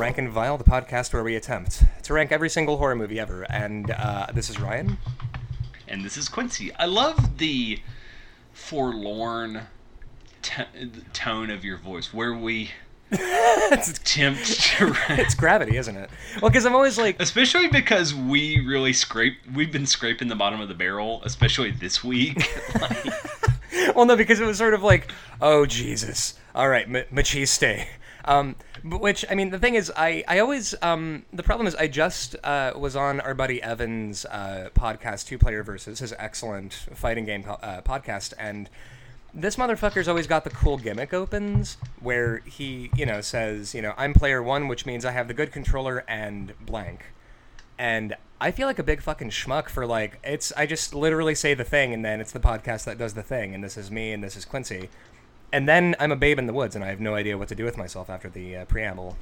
guys. Welcome to Rank and Vile, the podcast where we attempt to rank every single horror movie ever. And uh, this is Ryan. And this is Quincy. I love the forlorn t- tone of your voice where we attempt to rank. It's gravity, isn't it? Well, because I'm always like, Especially because we really scrape. We've been scraping the bottom of the barrel, especially this week. Like, well, no, because it was sort of like, oh Jesus, all right, M- Maciste. Um, which I mean, the thing is, I I always um the problem is I just uh, was on our buddy Evan's uh, podcast, Two Player Versus, his excellent fighting game uh, podcast, and this motherfucker's always got the cool gimmick opens where he you know says you know I'm player one, which means I have the good controller and blank, and I feel like a big fucking schmuck for like it's I just literally say the thing and then it's the podcast that does the thing and this is me and this is Quincy. And then I'm a babe in the woods and I have no idea what to do with myself after the uh, preamble.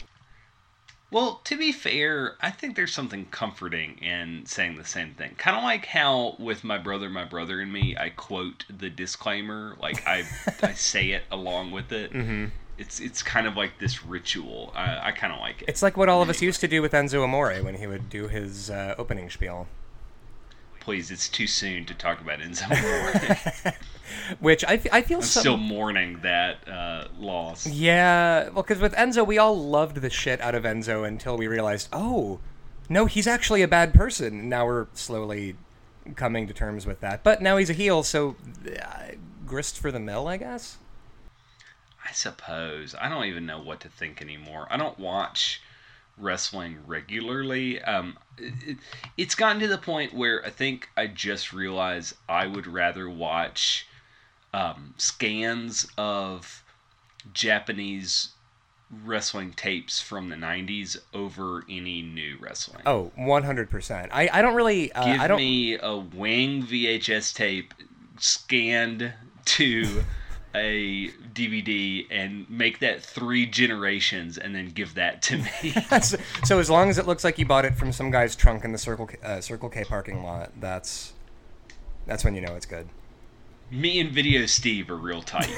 well, to be fair, I think there's something comforting in saying the same thing. Kind of like how with my brother, my brother and me, I quote the disclaimer, like I I say it along with it. Mm-hmm. It's it's kind of like this ritual. I, I kind of like it. It's like what all of us used to do with Enzo Amore when he would do his uh, opening spiel, Please, it's too soon to talk about Enzo Amore. which I, f- I feel I'm some- still mourning that uh, loss. Yeah, well, because with Enzo, we all loved the shit out of Enzo until we realized, oh, no, he's actually a bad person. Now we're slowly coming to terms with that. But now he's a heel, so uh, grist for the mill, I guess. I suppose. I don't even know what to think anymore. I don't watch wrestling regularly. Um, it, it's gotten to the point where I think I just realize I would rather watch um, scans of Japanese wrestling tapes from the 90s over any new wrestling. Oh, 100%. I, I don't really. Uh, Give I don't. me a wing VHS tape scanned to a DVD and make that three generations and then give that to me. so as long as it looks like you bought it from some guy's trunk in the Circle K, uh, Circle K parking lot, that's that's when you know it's good. Me and Video Steve are real tight.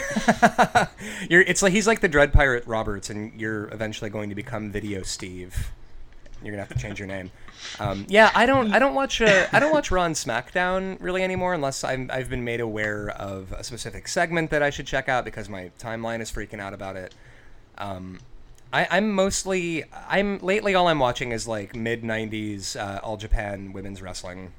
You're it's like he's like the Dread Pirate Roberts, and you're eventually going to become Video Steve. You're gonna have to change your name. Um, yeah, I don't I don't watch uh, I don't watch Raw and SmackDown really anymore unless I'm I've been made aware of a specific segment that I should check out because my timeline is freaking out about it. Um, I, I'm mostly I'm lately all I'm watching is like mid '90s uh, All Japan women's wrestling.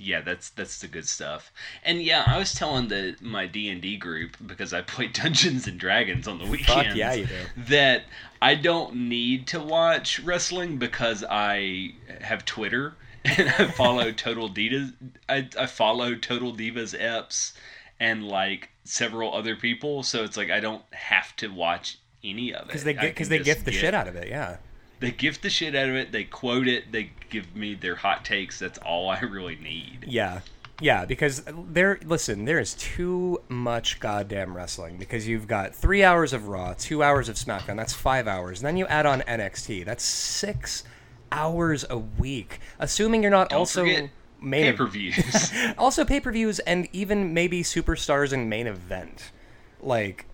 Yeah, that's that's the good stuff. And yeah, I was telling the my D and D group because I play Dungeons and Dragons on the weekends. Fuck yeah, you do. That I don't need to watch wrestling because I have Twitter and I follow Total Divas. I, I follow Total Divas eps and like several other people, so it's like I don't have to watch any of it Because they get because they gift the get- shit out of it. Yeah. They gift the shit out of it. They quote it. They give me their hot takes. That's all I really need. Yeah. Yeah, because there listen, there is too much goddamn wrestling because you've got 3 hours of Raw, 2 hours of SmackDown, that's 5 hours. And then you add on NXT. That's 6 hours a week. Assuming you're not Don't also main Pay per views. also pay-per-views and even maybe superstars and main event. Like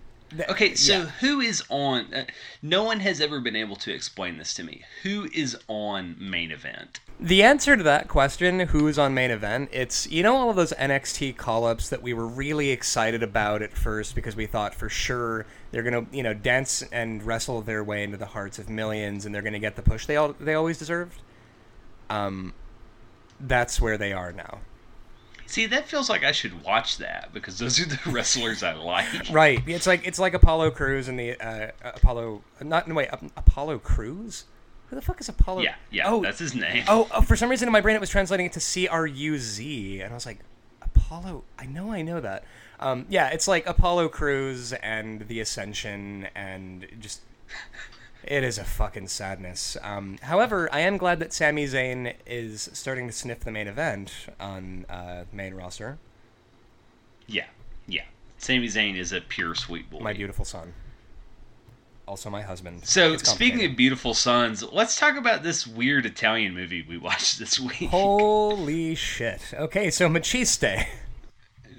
Okay, so yeah. who is on? Uh, no one has ever been able to explain this to me. Who is on main event? The answer to that question, who's on main event, it's you know all of those NXT call-ups that we were really excited about at first because we thought for sure they're gonna you know dance and wrestle their way into the hearts of millions and they're gonna get the push they all they always deserved. Um, that's where they are now. See, that feels like I should watch that because those are the wrestlers I like. Right? It's like it's like Apollo Cruz and the uh, Apollo not no wait Ap- Apollo Cruz. Who the fuck is Apollo? Yeah, yeah, Oh, that's his name. Oh, oh, for some reason in my brain it was translating it to C R U Z, and I was like, Apollo. I know, I know that. Um, yeah, it's like Apollo Crews and the Ascension, and just it is a fucking sadness. Um, however, I am glad that Sami Zayn is starting to sniff the main event on uh, the main roster. Yeah, yeah. Sami Zayn is a pure sweet boy. My beautiful son, also my husband. So, speaking of beautiful sons, let's talk about this weird Italian movie we watched this week. holy shit. Okay, so Maciste.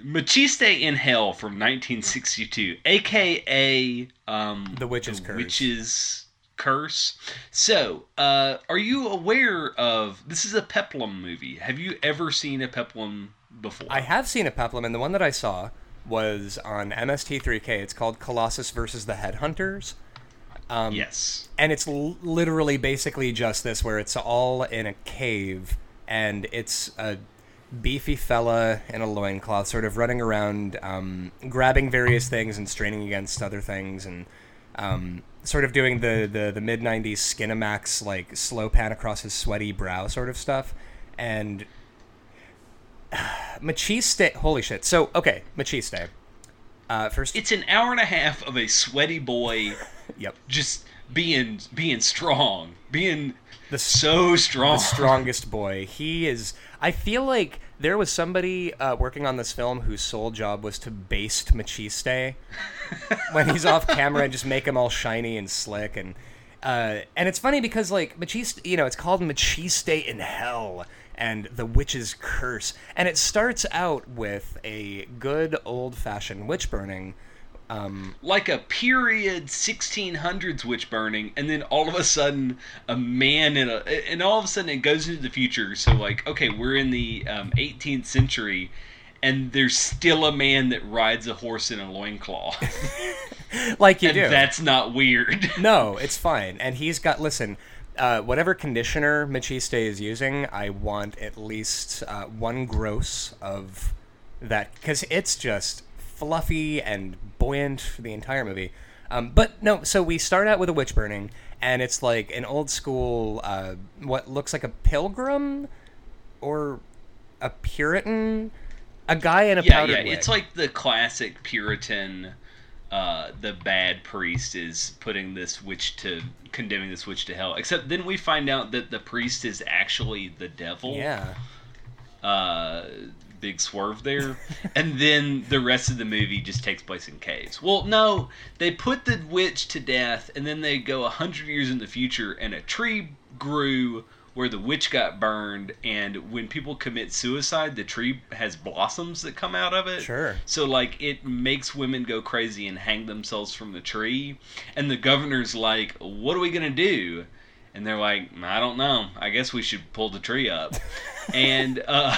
Maciste in Hell from 1962, aka um, The Witch's Curse. Witch's curse. So, uh, are you aware of this? Is a Peplum movie. Have you ever seen a Peplum before? I have seen a Peplum, and the one that I saw was on MST3K. It's called Colossus versus the Headhunters. Um, yes. And it's l- literally basically just this, where it's all in a cave, and it's a beefy fella in a loincloth, sort of running around, um, grabbing various things and straining against other things, and um, sort of doing the, the, the mid 90s Skinemax, like slow pan across his sweaty brow sort of stuff. And Maciste, holy shit. So, okay, Maciste. Uh, first, It's an hour and a half of a sweaty boy yep, just being being strong, being the, so strong. the strongest boy. He is. I feel like there was somebody uh, working on this film whose sole job was to baste Maciste when he's off camera and just make him all shiny and slick and. Uh, and it's funny because like Maciste, you know, it's called Maciste in Hell and the Witch's Curse, and it starts out with a good old-fashioned witch burning. Um, like a period 1600s witch burning and then all of a sudden a man in a and all of a sudden it goes into the future so like okay we're in the um, 18th century and there's still a man that rides a horse in a loincloth like you and do. that's not weird No, it's fine. And he's got listen, uh, whatever conditioner Maciste is using, I want at least uh, one gross of that because it's just fluffy and buoyant for the entire movie. Um, but no, so we start out with a witch burning, and it's like an old school, uh, what looks like a pilgrim or a Puritan, a guy in a yeah powdered yeah wig. it's like the classic puritan uh, the bad priest is putting this witch to condemning this witch to hell except then we find out that the priest is actually the devil yeah. uh, big swerve there. and then the rest of the movie just takes place in caves. Well, no, they put the witch to death, and then they go a hundred years in the future, and a tree grew where the witch got burned. And when people commit suicide, the tree has blossoms that come out of it. Sure. So like it makes women go crazy and hang themselves from the tree. And the governor's like, "What are we gonna do?" And they're like, "I don't know. I guess we should pull the tree up." and uh,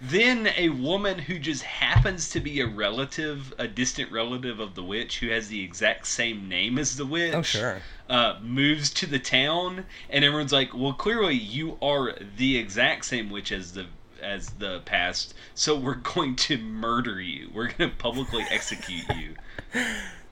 then a woman who just happens to be a relative, a distant relative of the witch, who has the exact same name as the witch. Oh sure. Uh, moves to the town, and everyone's like, "Well, clearly you are the exact same witch as the as the past, so we're going to murder you. We're going to publicly execute you."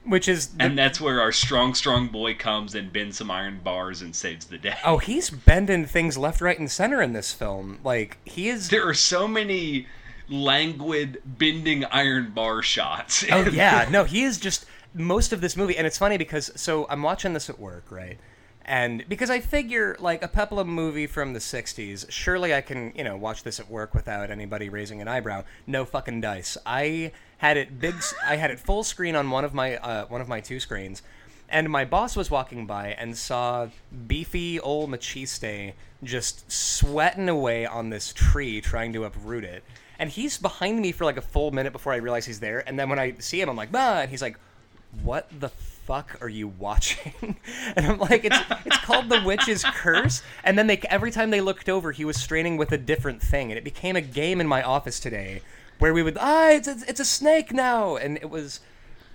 Which is the, And that's where our strong, strong boy comes and bends some iron bars and saves the day. Oh, he's bending things left, right, and center in this film. Like he is. There are so many languid bending iron bar shots. Oh yeah, no, he is just most of this movie, and it's funny because so I'm watching this at work, right? And because I figure like a Peplum movie from the '60s, surely I can you know watch this at work without anybody raising an eyebrow. No fucking dice. I had it big. I had it full screen on one of my uh, one of my two screens. And my boss was walking by and saw beefy old Maciste just sweating away on this tree trying to uproot it. And he's behind me for like a full minute before I realize he's there. And then when I see him, I'm like, bah! And he's like, what the fuck are you watching? and I'm like, it's it's called The Witch's Curse. And then they every time they looked over, he was straining with a different thing. And it became a game in my office today where we would, ah, it's, it's, it's a snake now. And it was,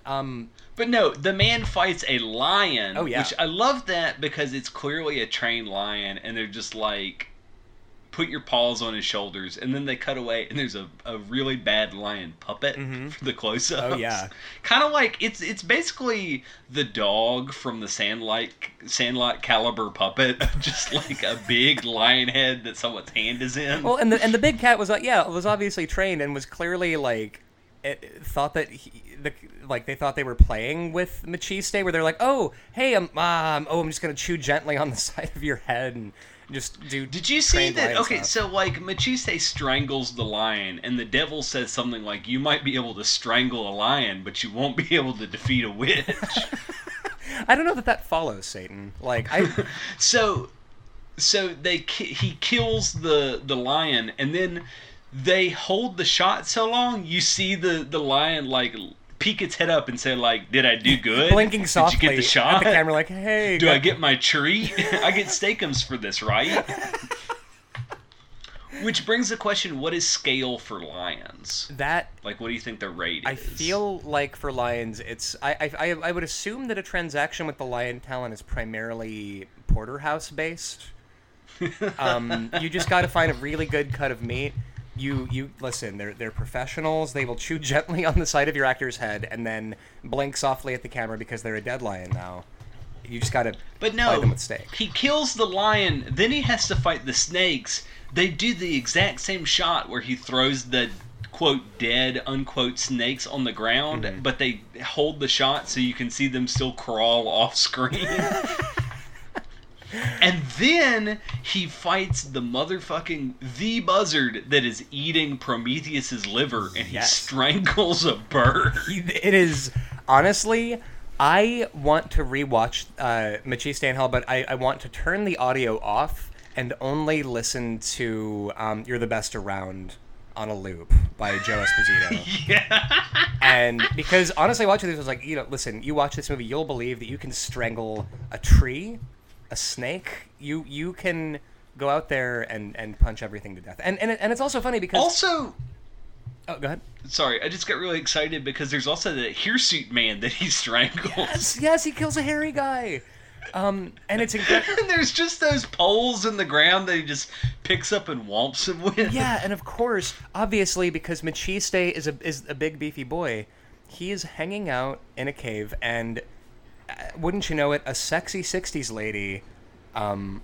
um, But no, the man fights a lion. Oh, yeah. Which I love that because it's clearly a trained lion, and they're just like, put your paws on his shoulders, and then they cut away, and there's a, a really bad lion puppet for the close-ups. Mm-hmm. Oh, yeah. Kind of like it's it's basically the dog from the Sandlot Sandlot caliber puppet, just like a big lion head that someone's hand is in. Well, and the and the big cat was like, yeah, was obviously trained and was clearly like, it, thought that he, the like they thought they were playing with Maciste, where they're like, oh, hey, um, um, oh, I'm just gonna chew gently on the side of your head and just do. Did you see that? Okay, stuff. so like Maciste strangles the lion, and the devil says something like, "You might be able to strangle a lion, but you won't be able to defeat a witch." I don't know that that follows Satan. Like I, so, so they he kills the the lion, and then they hold the shot so long, you see the the lion like peek its head up and say like, "Did I do good? Blinking softly Did you get the shot? at the camera, like, "Hey, do I get my treat? I get steakums for this, right?" Which brings the question: What is scale for lions? that?" Like, what do you think the rate is? I is? feel like for lions, it's I, I I I would assume that a transaction with the lion talent is primarily porterhouse based. um, you just got to find a really good cut of meat. You you listen. They're they're professionals. They will chew gently on the side of your actor's head and then blink softly at the camera because they're a dead lion now. You just got to But no, them with steak. he kills the lion. Then he has to fight the snakes. They do the exact same shot where he throws the quote dead unquote snakes on the ground, Mm-hmm. but they hold the shot so you can see them still crawl off screen. and then he fights the motherfucking the buzzard that is eating Prometheus's liver, and he Yes. strangles a bird. It is honestly. I want to rewatch uh, Maciste and Hell, but I, I want to turn the audio off and only listen to um, "You're the Best Around" on a loop by Joe Esposito. yeah. and because honestly, watching this I was like, you know, listen, you watch this movie, you'll believe that you can strangle a tree, a snake. You you can go out there and, and punch everything to death. And and, and it's also funny because Also, oh, go ahead. Sorry, I just got really excited because there's also the hirsute man that he strangles. Yes, yes, he kills a hairy guy. Um, and it's incredible. and there's just those poles in the ground that he just picks up and whomps him with. Yeah, and of course, obviously, because Maciste is a is a big beefy boy, he is hanging out in a cave, and wouldn't you know it, a sexy '60s lady um,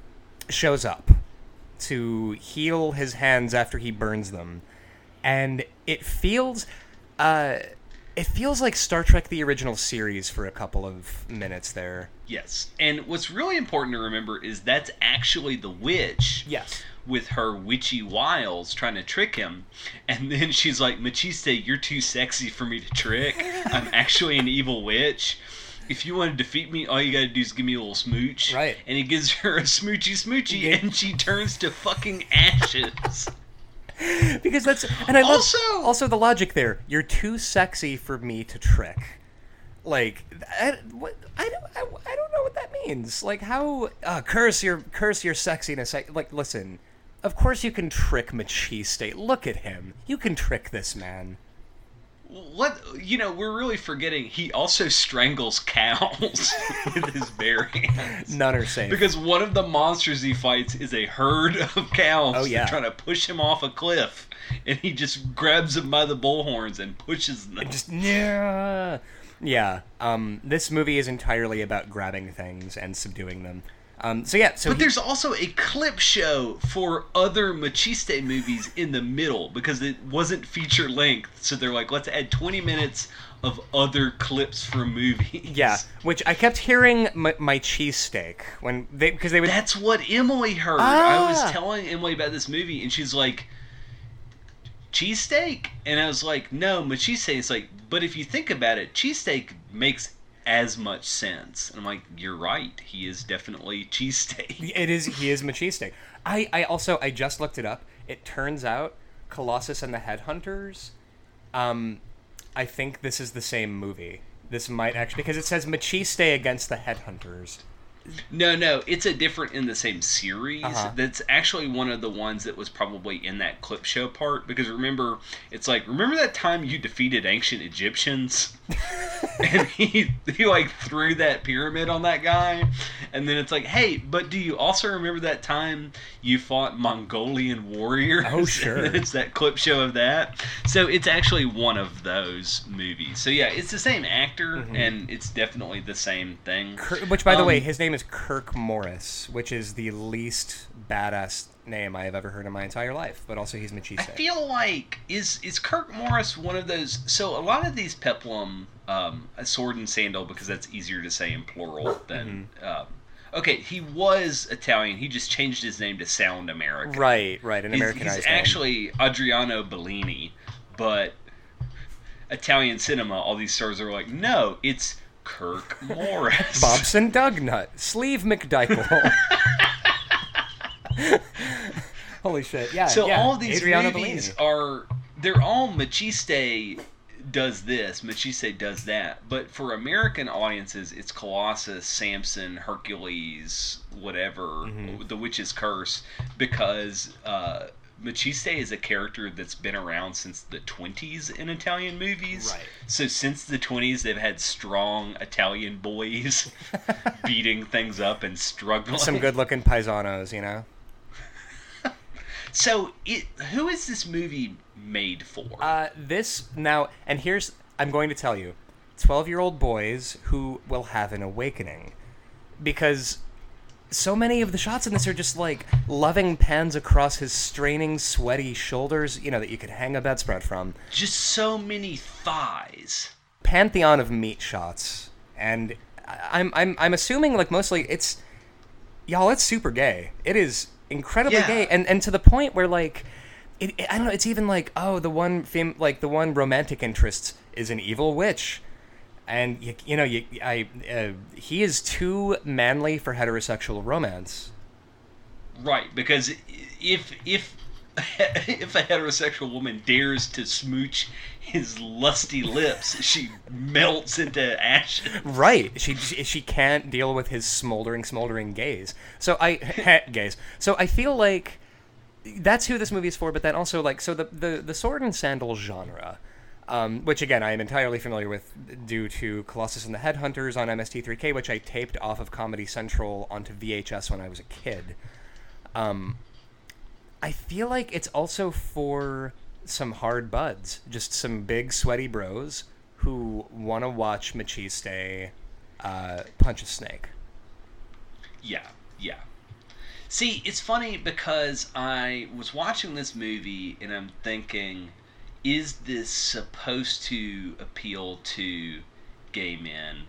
shows up to heal his hands after he burns them, and it feels. Uh, it feels like Star Trek: The Original Series for a couple of minutes there. Yes. And what's really important to remember is that's actually the witch. Yes. With her witchy wiles trying to trick him. And then she's like, Maciste, you're too sexy for me to trick. I'm actually an evil witch. If you want to defeat me, all you gotta do is give me a little smooch. Right. And he gives her a smoochy smoochy, Yeah. and she turns to fucking ashes. because that's and I love Also- also the logic there. You're too sexy for me to trick. Like I, what, I don't I, I don't know what that means. Like how uh, curse your curse your sexiness. I, like listen, of course you can trick Maciste. Look at him. You can trick this man. What you know, we're really forgetting. He also strangles cows with his bare hands. None are safe. Because one of the monsters he fights is a herd of cows Oh, yeah. trying to push him off a cliff, and he just grabs them by the bullhorns and pushes them. just yeah, yeah. Um, this movie is entirely about grabbing things and subduing them. Um, so yeah, so but he- there's also a clip show for other Maciste movies in the middle because it wasn't feature length. So they're like, let's add 20 minutes of other clips from movies. yeah, which I kept hearing my, my cheesesteak when they because they would That's what Emily heard. I Ah. was telling Emily about this movie, and she's like, cheesesteak? And I was like, no, but cheesesteak is like, but if you think about it, cheesesteak makes as much sense. And I'm like, you're right. He is definitely cheesesteak. It is. He is Maciste. I. I also. I just looked it up. It turns out Colossus and the Headhunters. Um, I think this is the same movie. This might actually because it says Maciste against the Headhunters. No, no, it's a different in the same series. Uh-huh. That's actually one of the ones that was probably in that clip show part because remember, it's like remember that time you defeated ancient Egyptians, and he he like threw that pyramid on that guy, and then it's like, hey, but do you also remember that time you fought Mongolian warriors? Oh, sure. It's that clip show of that. So it's actually one of those movies. So yeah, it's the same actor, and it's definitely the same thing. Which, by the Um, way, his name is Kirk Morris, which is the least badass name I have ever heard in my entire life. But also, he's Maciste. I feel like is is Kirk Morris one of those? So a lot of these peplum, um, a sword and sandal, because that's easier to say in plural than. Um, okay, he was Italian. He just changed his name to sound American. right, right, an He's, Americanized he's name. actually Adriano Bellini, but Italian cinema, all these stars are like, no, it's Kirk Morris. Bobson Dugnutt, Sleve McDichael. Holy shit! Yeah. So yeah. all of these Adriano movies Bellini. are they're all Maciste does this, Maciste does that. But for American audiences, it's Colossus, Samson, Hercules, whatever, Mm-hmm. the Witch's Curse, because uh, Maciste is a character that's been around since the 20s in Italian movies. Right. So since the 20s, they've had strong Italian boys beating things up and struggling. Some good-looking paisanos, you know. So, it, who is this movie made for? Uh, this now, and here's I'm going to tell you, twelve-year-old boys who will have an awakening, because so many of the shots in this are just like loving pans across his straining, sweaty shoulders. You know that you could hang a bedspread from. Just so many thighs. Pantheon of meat shots, and I'm I'm I'm assuming like mostly it's y'all. It's super gay. It is incredibly Yeah. gay, and and to the point where like. It, I don't know. It's even like, oh, the one like the one romantic interest is an evil witch, and you, you know, you, I, uh, he is too manly for heterosexual romance. Right, because if if if a heterosexual woman dares to smooch his lusty lips, she melts into ashes. Right. She she can't deal with his smoldering, smoldering gaze. So I gaze. So I feel like that's who this movie is for. But then also like so the the the sword and sandal genre. Um, which again I am entirely familiar with due to Colossus and the Headhunters on MST3K, which I taped off of Comedy Central onto VHS when I was a kid. Um, I feel like it's also for some hard buds, just some big sweaty bros who want to watch Maciste uh, punch a snake. Yeah, yeah. See, it's funny because I was watching this movie and I'm thinking, is this supposed to appeal to gay men?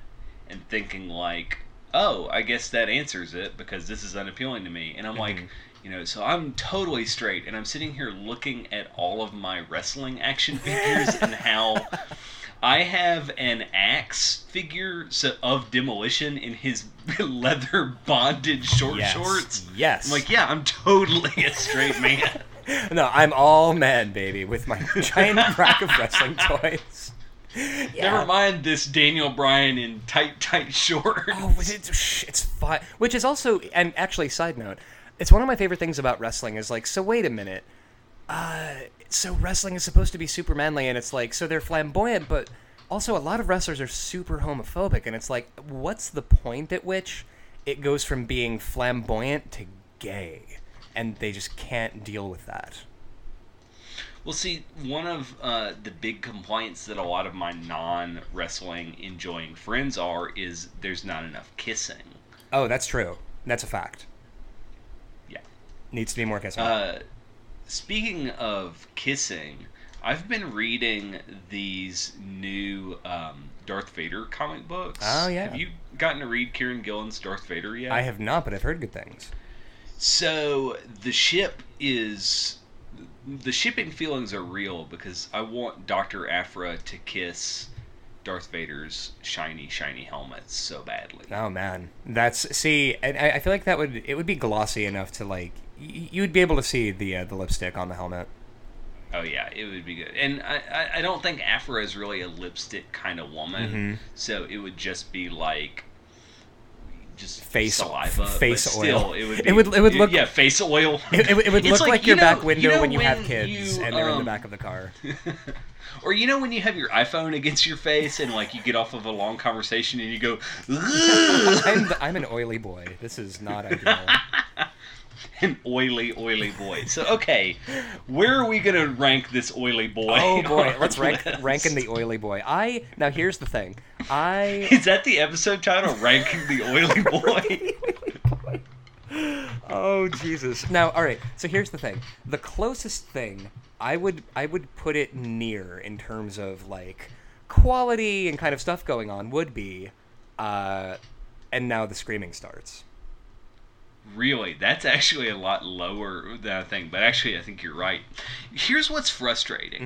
And thinking like, oh, I guess that answers it because this is unappealing to me. And I'm like, mm-hmm. you know, so I'm totally straight and I'm sitting here looking at all of my wrestling action figures and how I have an axe figure of demolition in his leather bonded short Yes. shorts. Yes. I'm like, yeah, I'm totally a straight man. No, I'm all man, baby, with my giant rack of wrestling toys. Yeah. Never mind this Daniel Bryan in tight, tight shorts. Oh, it's, it's fine. Which is also, and actually, side note, it's one of my favorite things about wrestling is like, so wait a minute. Uh, so wrestling is supposed to be super manly, and it's like, so they're flamboyant, but also a lot of wrestlers are super homophobic, and it's like, what's the point at which it goes from being flamboyant to gay? And they just can't deal with that. Well, see, one of uh, the big complaints that a lot of my non wrestling enjoying friends are is there's not enough kissing. Oh, that's true. That's a fact. Yeah. Needs to be more kissing. Uh, speaking of kissing, I've been reading these new um, Darth Vader comic books. Oh, yeah. Have you gotten to read Kieron Gillen's Darth Vader yet? I have not, but I've heard good things. So the ship is the shipping feelings are real because I want Doctor Aphra to kiss Darth Vader's shiny, shiny helmet so badly. Oh man, that's see, and I, I feel like that would it would be glossy enough to like y- you would be able to see the uh, the lipstick on the helmet. Oh yeah, it would be good. And I, I, I don't think Aphra is really a lipstick kind of woman, Mm-hmm. so it would just be like just Face- saliva, face still, oil. It would, It would- it would look- yeah face oil. It, it, would- it would look like, you your know- back window know when you have kids you, and they're in the um, back of the car. Or you know when you have your iPhone against your face and like you get off of a long conversation and you go, I'm the, I'm an oily boy. This is not ideal. an oily, oily boy. So okay, where are we gonna rank this oily boy? Oh boy, let's rank list? ranking the oily boy. I now here's the thing. I Is that the episode title? Ranking the oily boy. Oh Jesus! Now, all right. So here's the thing: the closest thing I would I would put it near in terms of like quality and kind of stuff going on would be, uh, and now the screaming starts. Really, that's actually a lot lower than I think. But actually, I think you're right. Here's what's frustrating.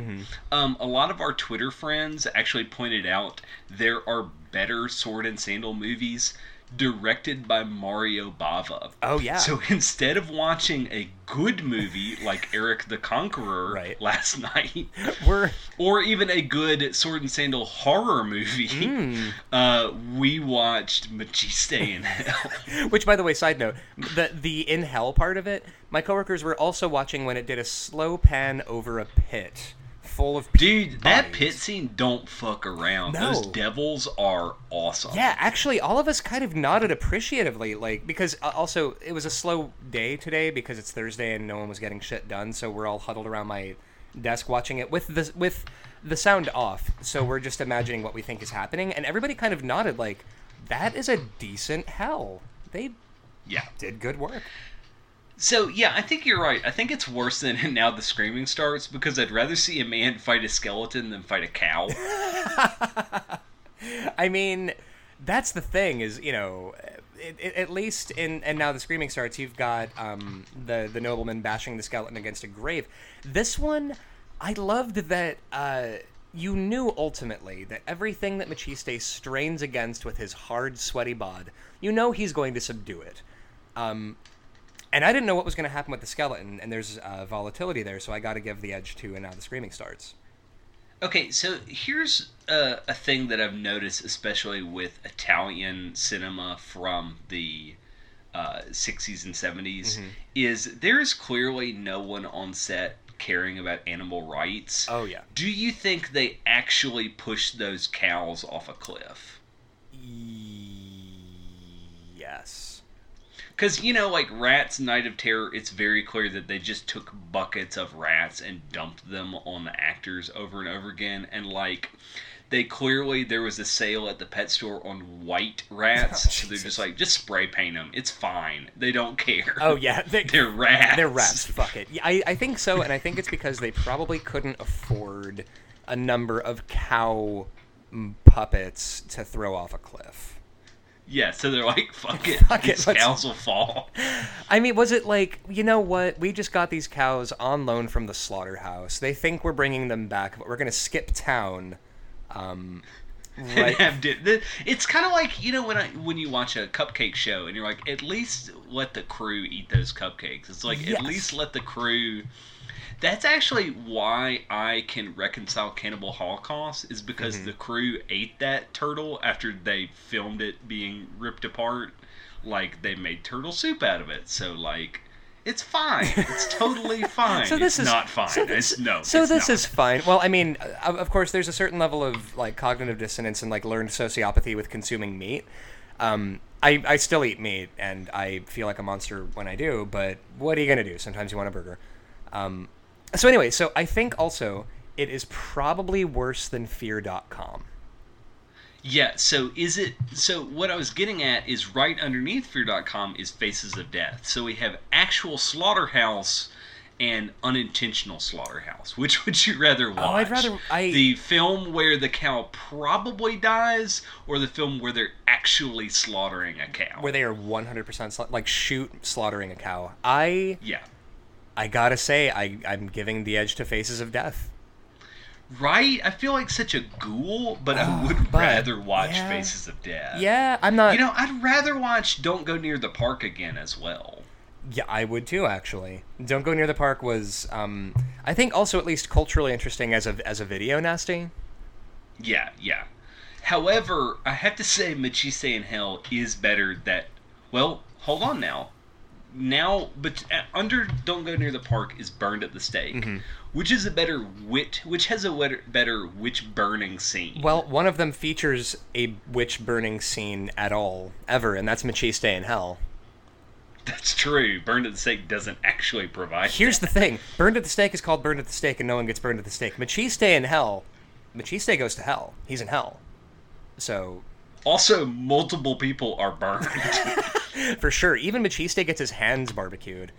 Um, a lot of our Twitter friends actually pointed out there are better sword and sandal movies directed by Mario Bava. Oh, yeah. So instead of watching a good movie like Erik the Conqueror Right. last night, We're or even a good sword and sandal horror movie, Hmm. uh, we watched Maciste in Hell. Which, by the way, side note, the the in hell part of it, my coworkers were also watching when it did a slow pan over a pit full of Dude, that bodies. pit scene don't fuck around. No. Those devils are awesome. Yeah, actually, all of us kind of nodded appreciatively, like because uh, also it was a slow day today because it's Thursday and no one was getting shit done, so we're all huddled around my desk watching it with the with the sound off. So we're just imagining what we think is happening, and everybody kind of nodded like, "That is a decent hell. They Yeah. did good work." So yeah, I think you're right. I think it's worse than now the screaming starts because I'd rather see a man fight a skeleton than fight a cow. I mean, that's the thing is, you know, it, it, at least in and now the screaming starts. You've got um, the the nobleman bashing the skeleton against a grave. This one, I loved that uh, you knew ultimately that everything that Maciste strains against with his hard, sweaty bod, you know he's going to subdue it. Um, and I didn't know what was going to happen with the skeleton, and there's uh, volatility there, so I got to give the edge to and now the screaming starts. Okay, so here's a, a thing that I've noticed, especially with Italian cinema from the uh, 60s and 70s, is there is clearly no one on set caring about animal rights. Oh yeah. Do you think they actually pushed those cows off a cliff? Yes. Because, you know, like Rats Night of Terror, it's very clear that they just took buckets of rats and dumped them on the actors over and over again. And, like, they clearly, there was a sale at the pet store on white rats. Oh, so they're just like, just spray paint them. It's fine. They don't care. Oh yeah, they, They're rats. they're rats. Fuck it. Yeah, I, I think so, and I think it's because they probably couldn't afford a number of cow puppets to throw off a cliff. Yeah, so they're like, fuck it. Fuck These let's- cows will fall. I mean, was it like you know what? We just got these cows on loan from the slaughterhouse. They think we're bringing them back, but we're gonna skip town. Um, right. It's kind of like you know when I when you watch a cupcake show and you're like, at least let the crew eat those cupcakes. It's like Yes. at least let the crew. That's actually why I can reconcile Cannibal Holocaust is because Mm-hmm. the crew ate that turtle after they filmed it being ripped apart. Like they made turtle soup out of it, so like. It's fine. It's totally fine. So this it's is not fine. So this, it's no. So it's this not. is fine. Well, I mean, of, course, there's a certain level of like cognitive dissonance and like learned sociopathy with consuming meat. Um, I, I still eat meat, and I feel like a monster when I do. But what are you gonna do? Sometimes you want a burger. Um, so anyway, so I think also it is probably worse than Fear.com. Yeah, so is it so what I was getting at is right underneath fear.com is Faces of Death. So we have actual slaughterhouse and unintentional slaughterhouse. Which would you rather watch? Oh, I'd rather- I- the film where the cow probably dies or the film where they're actually slaughtering a cow. Where they are 100% sla- like shoot slaughtering a cow. I yeah. I gotta say I I'm giving the edge to Faces of Death. Right? I feel like such a ghoul, but I Oh, would but- rather watch yeah. Faces of Death. Yeah, I'm not. You know, I'd rather watch Don't Go Near the Park again as well. Yeah, I would too. Actually, "Don't Go Near the Park" was, um, I think, also at least culturally interesting as a as a video nasty. Yeah, yeah. However, I have to say Maciste in Hell is better that well, hold on now. Now, but uh, under Don't Go Near the Park is Burned at the Stake, Mm-hmm. which is a better wit, which has a better, witch burning scene. Well, one of them features a witch burning scene at all ever, and that's Maciste in Hell. That's true. Burned at the Stake doesn't actually provide. Here's that. the thing: Burned at the Stake is called Burned at the Stake, and no one gets burned at the stake. Maciste in Hell, Maciste goes to hell. He's in hell. So Also, multiple people are burned. for sure, even Maciste gets his hands barbecued.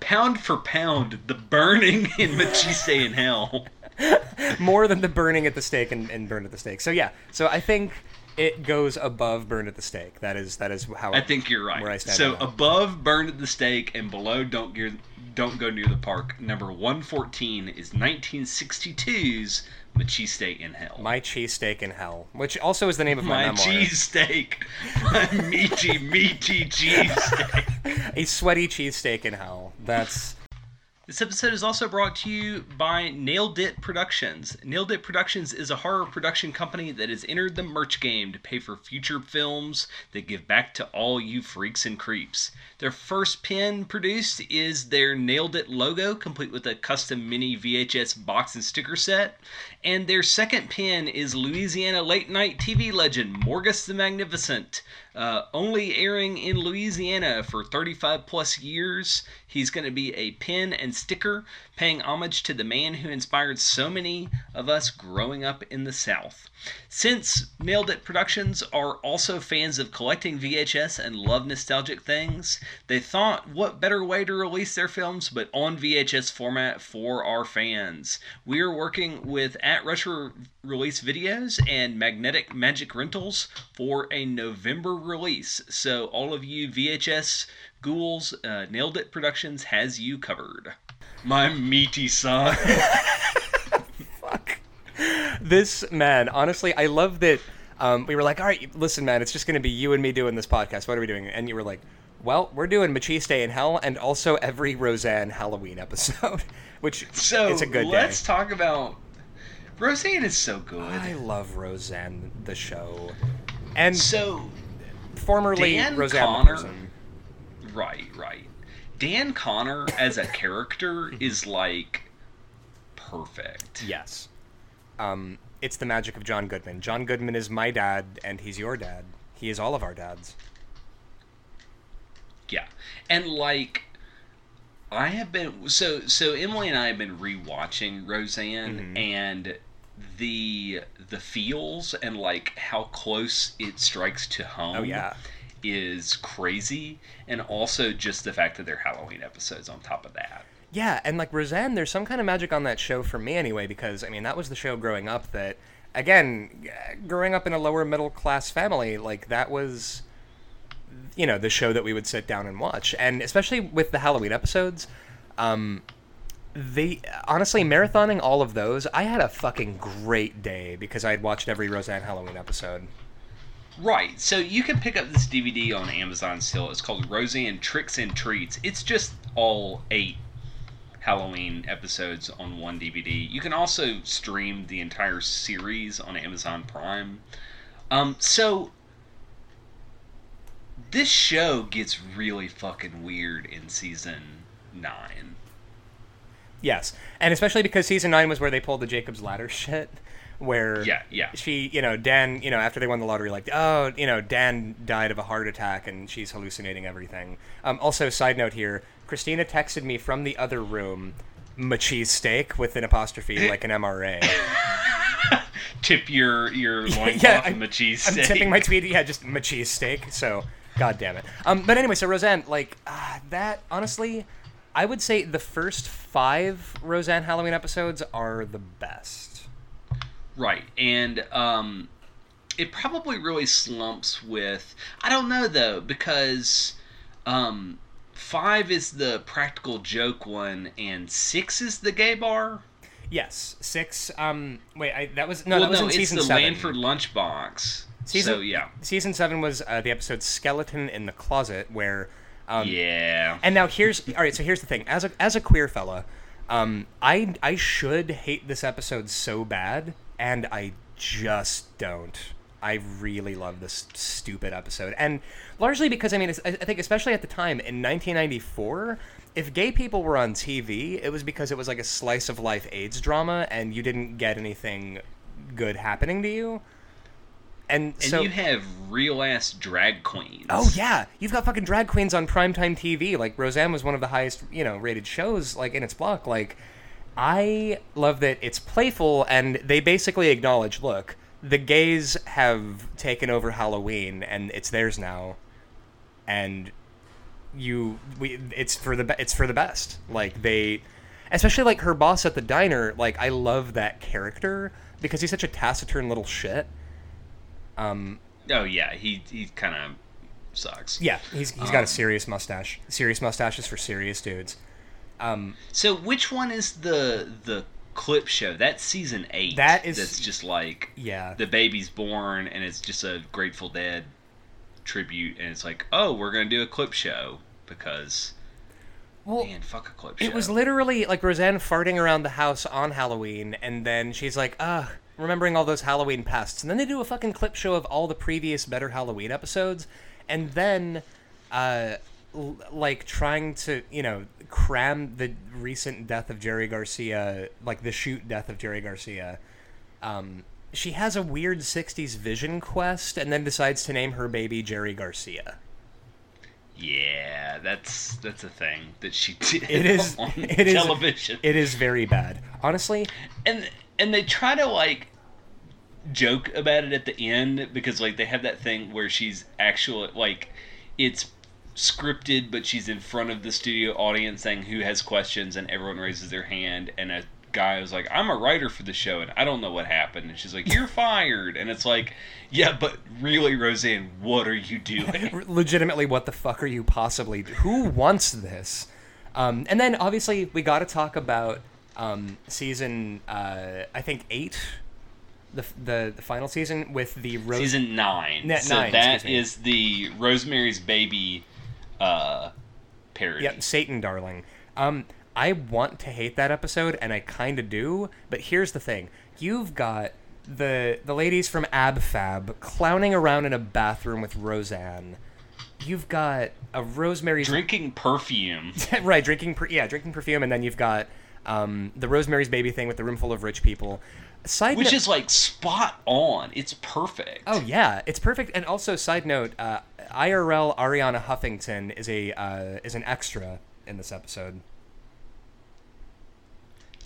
pound for pound, the burning in Maciste in Hell. more than the burning at the stake and, and burned at the stake. So yeah, so I think it goes above burned at the stake. That is that is how I think you're right. Where I stand so above burned at the stake and below don't gear, don't go near the park. Number 114 is 1962's Maciste in Hell. My cheesesteak in hell, which also is the name of my, My memoir. cheesesteak. My meaty, meaty cheesesteak. A sweaty cheesesteak in hell. That's This episode is also brought to you by Nailed It Productions. Nailed It Productions is a horror production company that has entered the merch game to pay for future films that give back to all you freaks and creeps. Their first pin produced is their Nailed It logo, complete with a custom mini VHS box and sticker set. And their second pin is Louisiana late night TV legend Morgus the Magnificent. Uh, only airing in Louisiana for 35 plus years. He's going to be a pin and sticker paying homage to the man who inspired so many of us growing up in the South. Since Nailed It Productions are also fans of collecting VHS and love nostalgic things, they thought what better way to release their films but on VHS format for our fans. We are working with At Rusher Release Videos and Magnetic Magic Rentals for a November release. So all of you VHS ghouls, uh, Nailed It Productions has you covered. My meaty son. fuck. This man, honestly, I love that. Um, we were like, all right, listen, man, it's just going to be you and me doing this podcast. What are we doing? And you were like, well, we're doing Maciste in Hell and also every Roseanne Halloween episode, which So it's a good let's day. talk about Roseanne is so good. I love Roseanne, the show, and So formerly Dan Roseanne Connor- right, right. Dan Connor as a character is like perfect. Yes. Um, it's the magic of John Goodman. John Goodman is my dad, and he's your dad. He is all of our dads. Yeah. And like I have been so so Emily and I have been rewatching Roseanne Mm-hmm. and the the feels and like how close it strikes to home Oh yeah. is crazy and also just the fact that they're Halloween episodes on top of that. Yeah, and like Roseanne, there's some kind of magic on that show for me anyway, because I mean that was the show growing up that, again, growing up in a lower middle class family, like that was, you know, the show that we would sit down and watch, and especially with the Halloween episodes, um, they honestly marathoning all of those, I had a fucking great day because I had watched every Roseanne Halloween episode. Right. So you can pick up this DVD on Amazon still. It's called Roseanne Tricks and Treats. It's just all eight Halloween episodes on one DVD. You can also stream the entire series on Amazon Prime. Um, so this show gets really fucking weird in season nine. Yes, and especially because season nine was where they pulled the Jacob's Ladder shit, where Yeah, yeah. she, you know, Dan, you know, after they won the lottery, like, oh, you know, Dan died of a heart attack and she's hallucinating everything. Um, also, side note here, Christina texted me from the other room, "Machise steak" with an apostrophe, like an MRA. Tip your your loincloth yeah, I'm- the cheese I'm tipping my tweet. Yeah, just Machise steak. So, god damn it. Um, but anyway, so Roseanne, like uh, that. Honestly, I would say the first five Roseanne Halloween episodes are the best. Right, and um, it probably really slumps with. I don't know though because um, five is the practical joke one, and six is the gay bar. Yes, six. Um, wait, I, that was no, well, that was no, in it's season the seven. Lanford lunchbox. Season, so yeah, season seven was uh, the episode "Skeleton in the Closet," where. Um, yeah. And now here's all right. So here's the thing: as a as a queer fella, um, I I should hate this episode so bad, and I just don't. I really love this stupid episode, and largely because I mean, I I think especially at the time in 1994, if gay people were on TV, it was because it was like a slice of life AIDS drama, and you didn't get anything good happening to you. And, and so you have real ass drag queens. Oh yeah, you've got fucking drag queens on primetime TV. Like Roseanne was one of the highest, you know, rated shows like in its block. Like I love that it's playful and they basically acknowledge, look, the gays have taken over Halloween and it's theirs now. And you we it's for the it's for the best. Like they especially like her boss at the diner, like I love that character because he's such a taciturn little shit. Um Oh yeah, he he kind of sucks. Yeah, he's he's got Um, a serious mustache. Serious mustaches for serious dudes. Um, So which one is the the clip show. That's season eight. That is- that's just like Yeah. the baby's born and it's just a Grateful Dead tribute, and it's like, oh, we're gonna do a clip show because Well, man, fuck a clip show. It was literally like Roseanne farting around the house on Halloween, and then she's like, ah, remembering all those Halloween pasts. And then they do a fucking clip show of all the previous Better Halloween episodes, and then, uh, l- like trying to, you know, cram the recent death of Jerry Garcia, like the shoot death of Jerry Garcia. Um, she has a weird 60s vision quest and then decides to name her baby Jerry Garcia. Yeah, that's that's a thing that she did It is on it is television. It is very bad. Honestly, and and they try to like joke about it at the end because like they have that thing where she's actually like it's scripted but she's in front of the studio audience saying who has questions and everyone raises their hand and a guy was like i'm a writer for the show and i don't know what happened. And she's like you're fired. And it's like yeah but really roseanne what are you doing? Legitimately what the fuck are you possibly who wants this? Um, and then obviously we got to talk about um, season uh, i think eight the, the the final season with the Rose- season nine Ne- so nine, that is the rosemary's baby uh parody Yep, Satan Darling. Um, I want to hate that episode, and I kind of do. But here's the thing: you've got the the ladies from Ab Fab clowning around in a bathroom with Roseanne. You've got a Rosemary's drinking perfume right drinking per- yeah drinking perfume, and then you've got um, the Rosemary's Baby thing with the room full of rich people. Side which note- is like spot on. It's perfect. Oh yeah, it's perfect. And also, side note, uh, IRL Arianna Huffington is a uh, is an extra in this episode.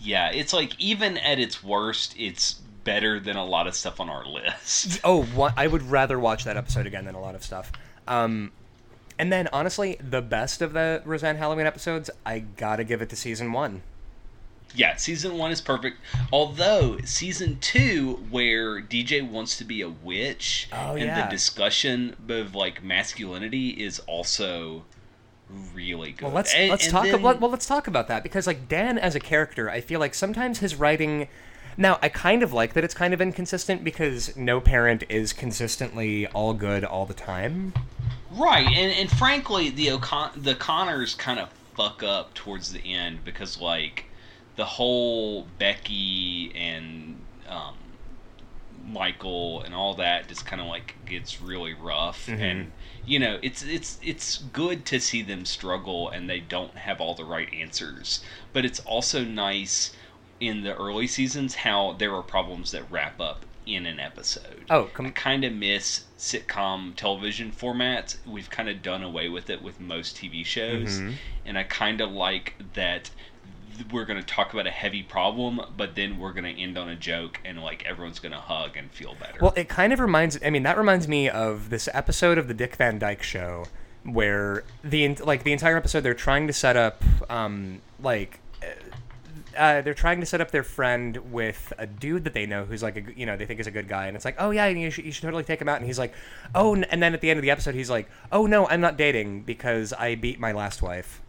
yeah. It's like even at its worst, it's better than a lot of stuff on our list. Oh, what, I would rather watch that episode again than a lot of stuff. Um, and then honestly, the best of the Roseanne Halloween episodes, I gotta give it to season one. Yeah, season one is perfect. Although season two, where DJ wants to be a witch, Oh, and yeah. the discussion of like masculinity is also really good. Well, let's And- let's and talk then- about well, let's talk about that because like Dan as a character, I feel like sometimes his writing. Now, I kind of like that it's kind of inconsistent because no parent is consistently all good all the time. Right, and and frankly, the O'Con- the Connors kind of fuck up towards the end because like the whole Becky and um, Michael and all that just kind of like gets really rough, and you know it's it's it's good to see them struggle and they don't have all the right answers, but it's also nice in the early seasons how there are problems that wrap up in an episode. Oh, I com- kind of miss sitcom television formats. We've kind of done away with it with most TV shows, Mm-hmm. and I kind of like that th- we're going to talk about a heavy problem, but then we're going to end on a joke, and like everyone's going to hug and feel better. Well, it kind of reminds. I mean, that reminds me of this episode of the Dick Van Dyke Show, where the like the entire episode they're trying to set up, um, like, uh, they're trying to set up their friend with a dude that they know who's like a you know they think is a good guy, and it's like, oh yeah, you should, you should totally take him out, and he's like, oh, and then at the end of the episode he's like, oh no, I'm not dating because I beat my last wife.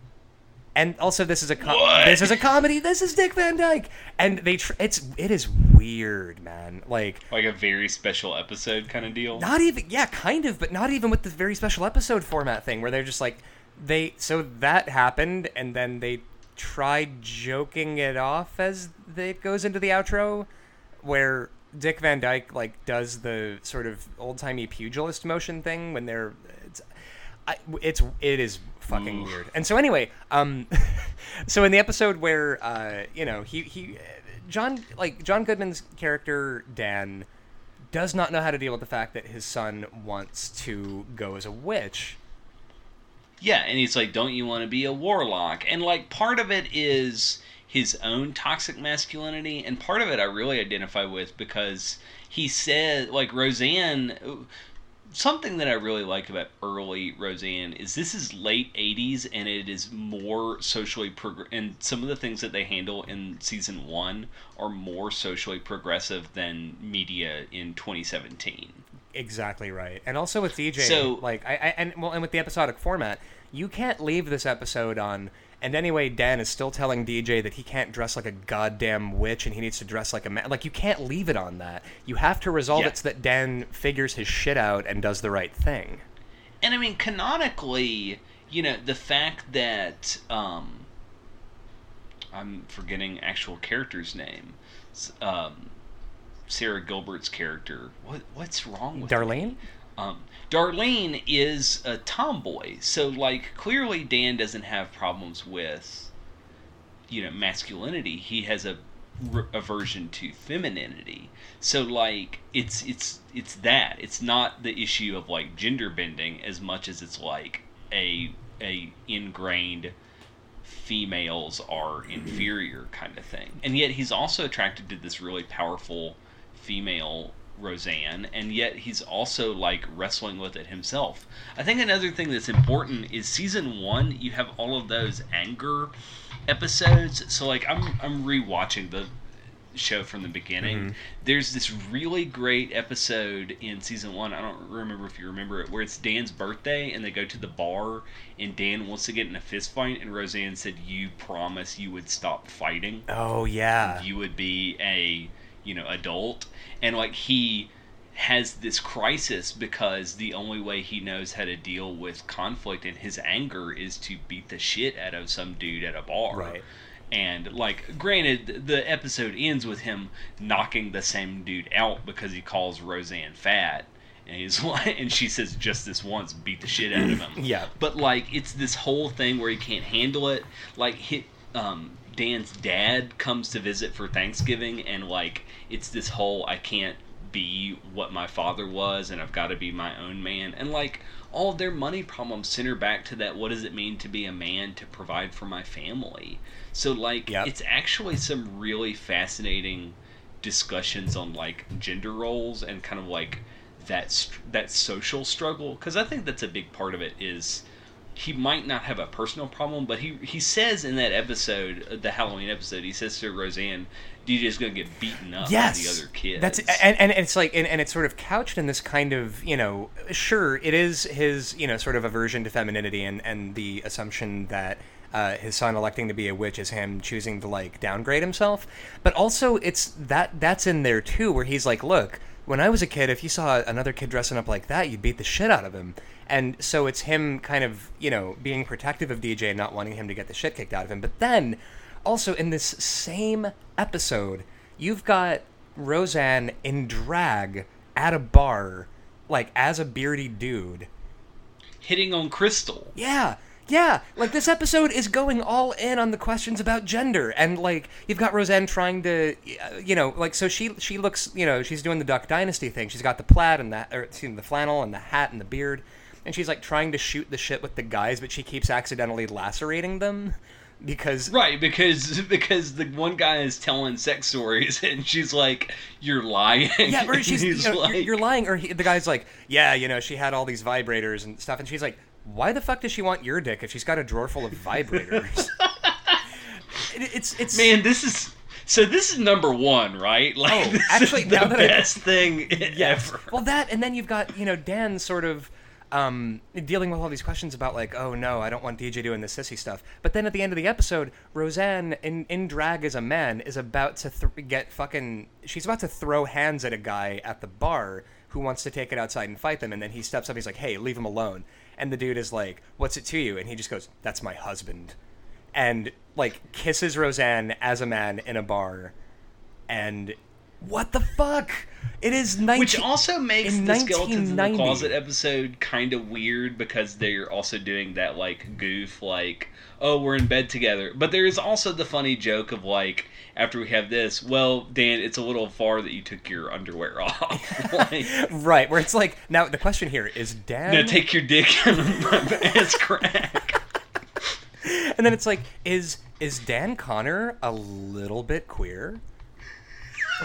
And also, this is a com- this is a comedy. This is Dick Van Dyke, and they tr- it's it is weird, man. Like like a very special episode kind of deal. not even yeah kind of but not even with the very special episode format thing where they're just like they so that happened and then they tried joking it off as it goes into the outro where dick van dyke like does the sort of old-timey pugilist motion thing when they're it's I, it's it is fucking Oof. weird and so anyway um so in the episode where uh you know he he john like john goodman's character dan does not know how to deal with the fact that his son wants to go as a witch. Yeah, and he's like, "Don't you want to be a warlock?" And like part of it is his own toxic masculinity, and part of it I really identify with because he said, like Roseanne. Something that I really like about early Roseanne is this is late '80s, and it is more socially prog- and some of the things that they handle in season one are more socially progressive than media in 2017. Exactly right. And also with DJ, So- like I, I and well, and with the episodic format, you can't leave this episode on. And anyway, Dan is still telling DJ that he can't dress like a goddamn witch and he needs to dress like a man. Like you can't leave it on that. You have to resolve Yeah. it so that Dan figures his shit out and does the right thing. And I mean, canonically, you know, the fact that um, I'm forgetting actual character's name, um, Sara Gilbert's character. What what's wrong with Darlene? Um, Darlene is a tomboy, so like clearly Dan doesn't have problems with, you know, masculinity. He has a r- aversion to femininity. So like it's it's it's that. It's not the issue of like gender bending as much as it's like a a ingrained females are inferior kind of thing. And yet he's also attracted to this really powerful female Roseanne, and yet he's also like wrestling with it himself. I think another thing that's important is season one. You have all of those anger episodes. So like I'm I'm rewatching the show from the beginning. Mm-hmm. There's this really great episode in season one. I don't remember if you remember it, where it's Dan's birthday and they go to the bar and Dan wants to get in a fist fight and Roseanne said, "You promise you would stop fighting." Oh yeah. you would be a you know adult and like he has this crisis because the only way he knows how to deal with conflict and his anger is to beat the shit out of some dude at a bar Right. and like granted the episode ends with him knocking the same dude out because he calls roseanne fat and he's and she says just this once beat the shit out of him Yeah. but like it's this whole thing where he can't handle it like hit um dan's dad comes to visit for thanksgiving and like it's this whole i can't be what my father was and i've got to be my own man and like all their money problems center back to that what does it mean to be a man to provide for my family so like Yep. it's actually some really fascinating discussions on like gender roles and kind of like that that social struggle because I think that's a big part of it is he might not have a personal problem but he he says in that episode uh, the Halloween episode he says to Roseanne DJ's gonna get beaten up yes by the other kids. That's and, and it's like and, and it's sort of couched in this kind of you know sure it is his you know sort of aversion to femininity and and the assumption that uh, his son electing to be a witch is him choosing to like downgrade himself. But also it's that that's in there too where he's like look when i was a kid if you saw another kid dressing up like that you'd beat the shit out of him and so it's him kind of you know being protective of dj and not wanting him to get the shit kicked out of him. But then also in this same episode you've got roseanne in drag at a bar like as a beardy dude. Hitting on Crystal. Yeah, yeah. Like this episode is going all in on the questions about gender, and like you've got Roseanne trying to, uh, you know, like so she she looks, you know, she's doing the Duck Dynasty thing. She's got the plaid and the, or me, the flannel and the hat and the beard, and she's like trying to shoot the shit with the guys, but she keeps accidentally lacerating them because Right, because because the one guy is telling sex stories and she's like, "You're lying." Yeah, or she's you know, you're, like- you're lying, or he, the guy's like, yeah, you know, she had all these vibrators and stuff, and she's like, why the fuck does she want your dick if she's got a drawer full of vibrators? It- it's it's Man, this is so. This is number one, right? Like, Oh, this actually, is the that I- best thing yes. ever. Well, that and then you've got you know Dan sort of um, dealing with all these questions about like, oh no, I don't want DJ doing the sissy stuff. But then at the end of the episode, Roseanne in in drag as a man is about to th- get fucking. She's about to throw hands at a guy at the bar who wants to take it outside and fight them, and then he steps up. He's like, hey, leave him alone. And the dude is like, what's it to you? And he just goes, that's my husband. And like kisses Roseanne as a man in a bar, and what the fuck? It is 19- Which also makes the skeletons in the closet episode kind of weird because they're also doing that like goof, like, oh, we're in bed together. But there is also the funny joke of like, after we have this, well, Dan, it's a little far that you took your underwear off. like, right where it's like now the question here is Dan now take your dick and ass crack. and then it's like is is Dan Connor a little bit queer?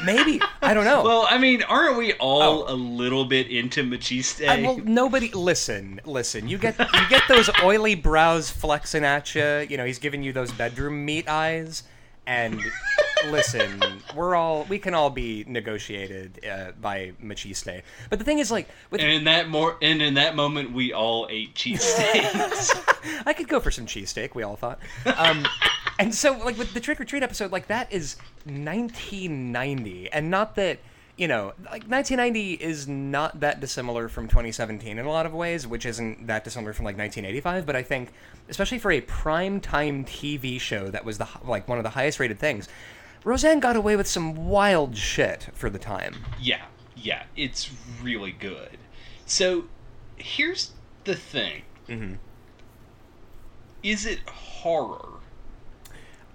Maybe I don't know. Well, I mean, aren't we all Oh. a little bit into Maciste? I- well, nobody listen, listen. You get you get those oily brows flexing at you. You know, he's giving you those bedroom meat eyes, and listen, we're all we can all be negotiated uh, by Maciste. But the thing is, like, with And in that more, and in that moment, we all ate cheesesteaks. I could go for some cheesesteak. We all thought. Um, and so, like with the trick or treat episode, like that is 1990, and not that you know, like 1990 is not that dissimilar from 2017 in a lot of ways, which isn't that dissimilar from like 1985. But I think, especially for a prime time TV show that was the like one of the highest rated things, Roseanne got away with some wild shit for the time. yeah, yeah, it's really good. So, here's the thing: Mhm. is it horror?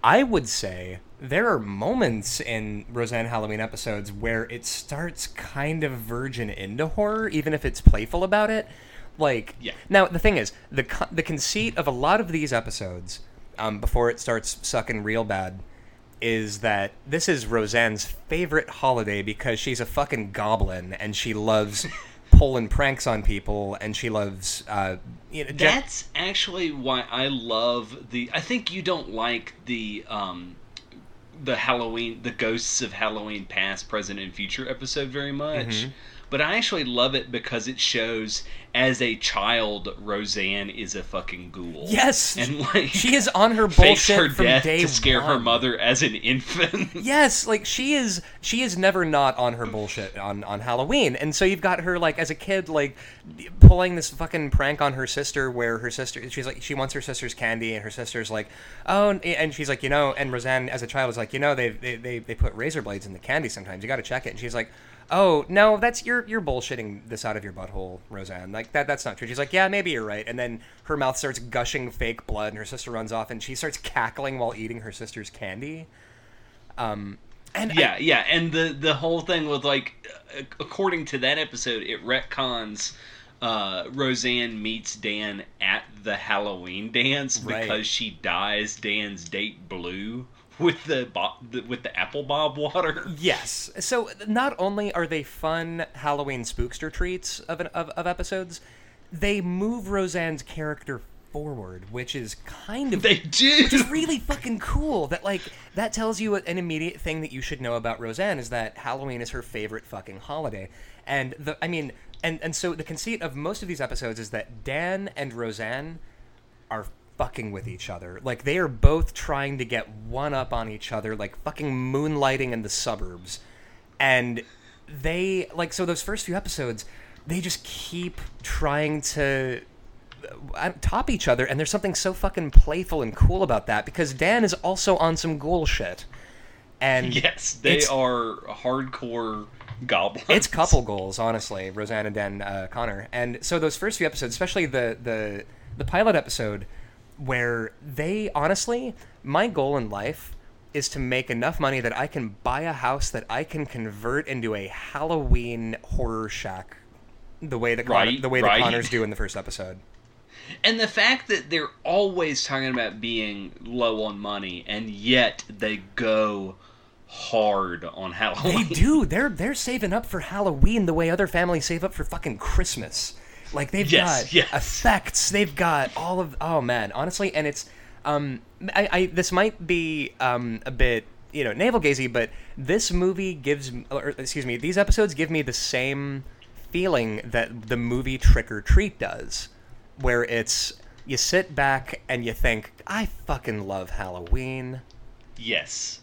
I would say there are moments in Roseanne Halloween episodes where it starts kind of virgin into horror, even if it's playful about it. Like, Yeah. now the thing is, the the conceit of a lot of these episodes, um, before it starts sucking real bad, is that this is Roseanne's favorite holiday because she's a fucking goblin and she loves pulling pranks on people and she loves, uh, you know, That's actually why I love the. I think you don't like the um, the Halloween, the Ghosts of Halloween Past, Present, and Future episode very much. Mm-hmm. But I actually love it because it shows, as a child, Roseanne is a fucking ghoul. Yes, and like she is on her bullshit her from death day to scare her mother as an infant. Yes, like she is she is never not on her bullshit on on Halloween. And so you've got her like as a kid like pulling this fucking prank on her sister where her sister she's like she wants her sister's candy and her sister's like, "Oh," and she's like, "You know," and Roseanne as a child is like, "You know, they they they, they put razor blades in the candy sometimes. You got to check it." And she's like, "Oh, no, that's you're you're bullshitting this out of your butthole, Roseanne. Like that that's not true." She's like, "Yeah, maybe you're right." And then her mouth starts gushing fake blood and her sister runs off and she starts cackling while eating her sister's candy. Um, and I- Yeah, yeah, and the the whole thing with like, according to that episode, it retcons. Uh, Roseanne meets Dan at the Halloween dance Right. because she dyes Dan's date blue with the, with the apple bob water. Yes. So not only are they fun Halloween spookster treats of, an, of of episodes, they move Roseanne's character forward, which is kind of They do. which is really fucking cool. That like that tells you an immediate thing that you should know about Roseanne is that Halloween is her favorite fucking holiday. And the I mean and and so the conceit of most of these episodes is that Dan and Roseanne are fucking with each other. Like they are both trying to get one up on each other, like fucking moonlighting in the suburbs. And they like so those first few episodes, they just keep trying to uh, top each other and there's something so fucking playful and cool about that because Dan is also on some ghoul shit. And yes, they are hardcore goblins. it's couple goals, honestly, Roseanne and Dan uh, Connor. And so those first few episodes, especially the the the pilot episode, where they honestly, my goal in life is to make enough money that I can buy a house that I can convert into a Halloween horror shack, the way that Right, the way right. that Connors do in the first episode. And the fact that they're always talking about being low on money, and yet they go hard on Halloween. They do. They're they're saving up for Halloween the way other families save up for fucking Christmas. Like they've Yes, got yes. effects. They've got all of. Oh man, honestly, and it's. Um, I, I this might be um a bit you know navel gazy, but this movie gives, or excuse me, these episodes give me the same feeling that the movie Trick or Treat does, where it's you sit back and you think, I fucking love Halloween. Yes.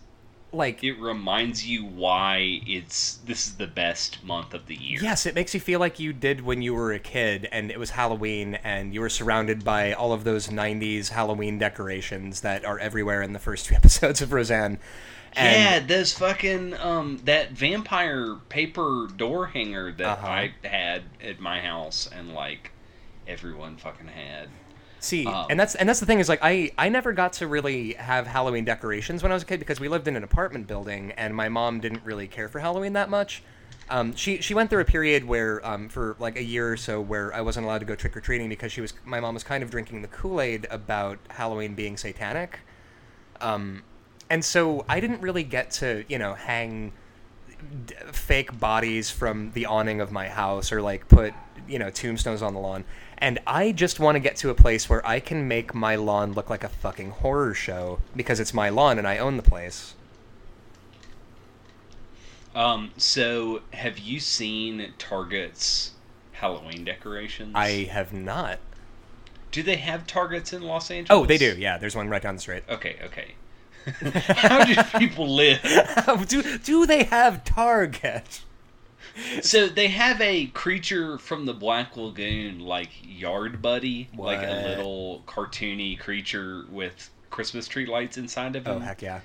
Like It reminds you why it's this is the best month of the year. Yes, it makes you feel like you did when you were a kid and it was Halloween and you were surrounded by all of those 90s Halloween decorations that are everywhere in the first two episodes of Roseanne. And yeah, those fucking um that vampire paper door hanger that Uh-huh. I had at my house and like everyone fucking had. See, Um, and that's and that's the thing is like I I never got to really have Halloween decorations when I was a kid because we lived in an apartment building and my mom didn't really care for Halloween that much. Um, she she went through a period where um, for like a year or so where I wasn't allowed to go trick or treating because she was my mom was kind of drinking the Kool Aid about Halloween being satanic. Um, and so I didn't really get to you know hang d- fake bodies from the awning of my house or like put you know tombstones on the lawn and i just want to get to a place where i can make my lawn look like a fucking horror show because it's my lawn and i own the place Um, so have you seen Target's Halloween decorations? I have not. Do they have Targets in Los Angeles? Oh, they do. Yeah, there's one right down the street. Okay, okay. How do people live? do do they have Target? So they have a creature from the Black Lagoon, like Yard Buddy, like a little cartoony creature with Christmas tree lights inside of oh, him. Oh heck yeah.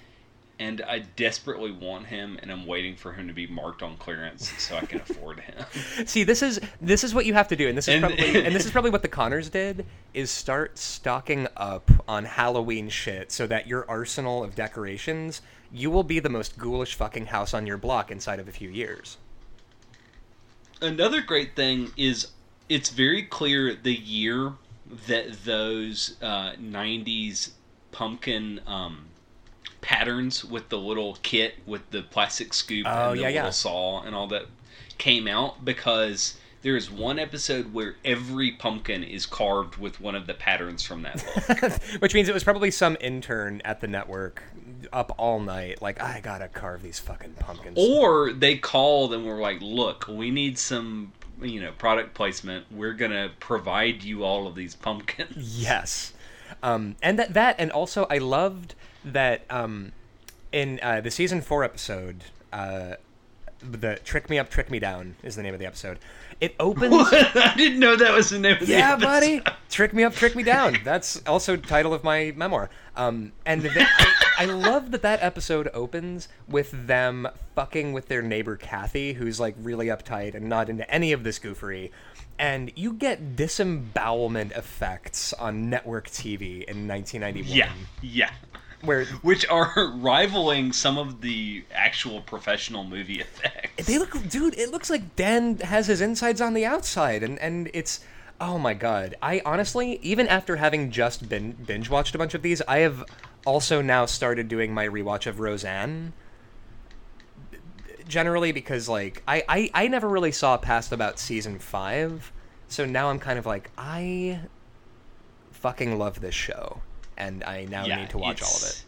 And I desperately want him, and I'm waiting for him to be marked on clearance so I can afford him. See, this is this is what you have to do, and this is And- probably and this is probably what the Connors did is start stocking up on Halloween shit so that your arsenal of decorations, you will be the most ghoulish fucking house on your block inside of a few years. Another great thing is it's very clear the year that those uh, 90s pumpkin um, patterns with the little kit with the plastic scoop Oh, and the yeah, yeah. little saw and all that came out because there is one episode where every pumpkin is carved with one of the patterns from that book. Which means it was probably some intern at the network up all night, like I gotta carve these fucking pumpkins. or they called and were like, "Look, we need some, you know, product placement. We're gonna provide you all of these pumpkins." Yes, um, and that that and also I loved that um, in uh, the season four episode, uh, the "Trick Me Up, Trick Me Down" is the name of the episode. It opens. I didn't know that was the name of the yeah, buddy, "Trick Me Up, Trick Me Down." That's also title of my memoir. Um, and the, I, I love that that episode opens with them fucking with their neighbor Kathy, who's like really uptight and not into any of this goofery. And you get disembowelment effects on network TV in 1991. Yeah, yeah. Where Which are rivaling some of the actual professional movie effects. they look, dude, it looks like Dan has his insides on the outside, and and it's, oh my god. I honestly, even after having just been binge watched a bunch of these, I have also now started doing my rewatch of Roseanne. Generally, because like I, I I never really saw past about season five, so now I'm kind of like I fucking love this show, and I now Yeah, need to watch all of it.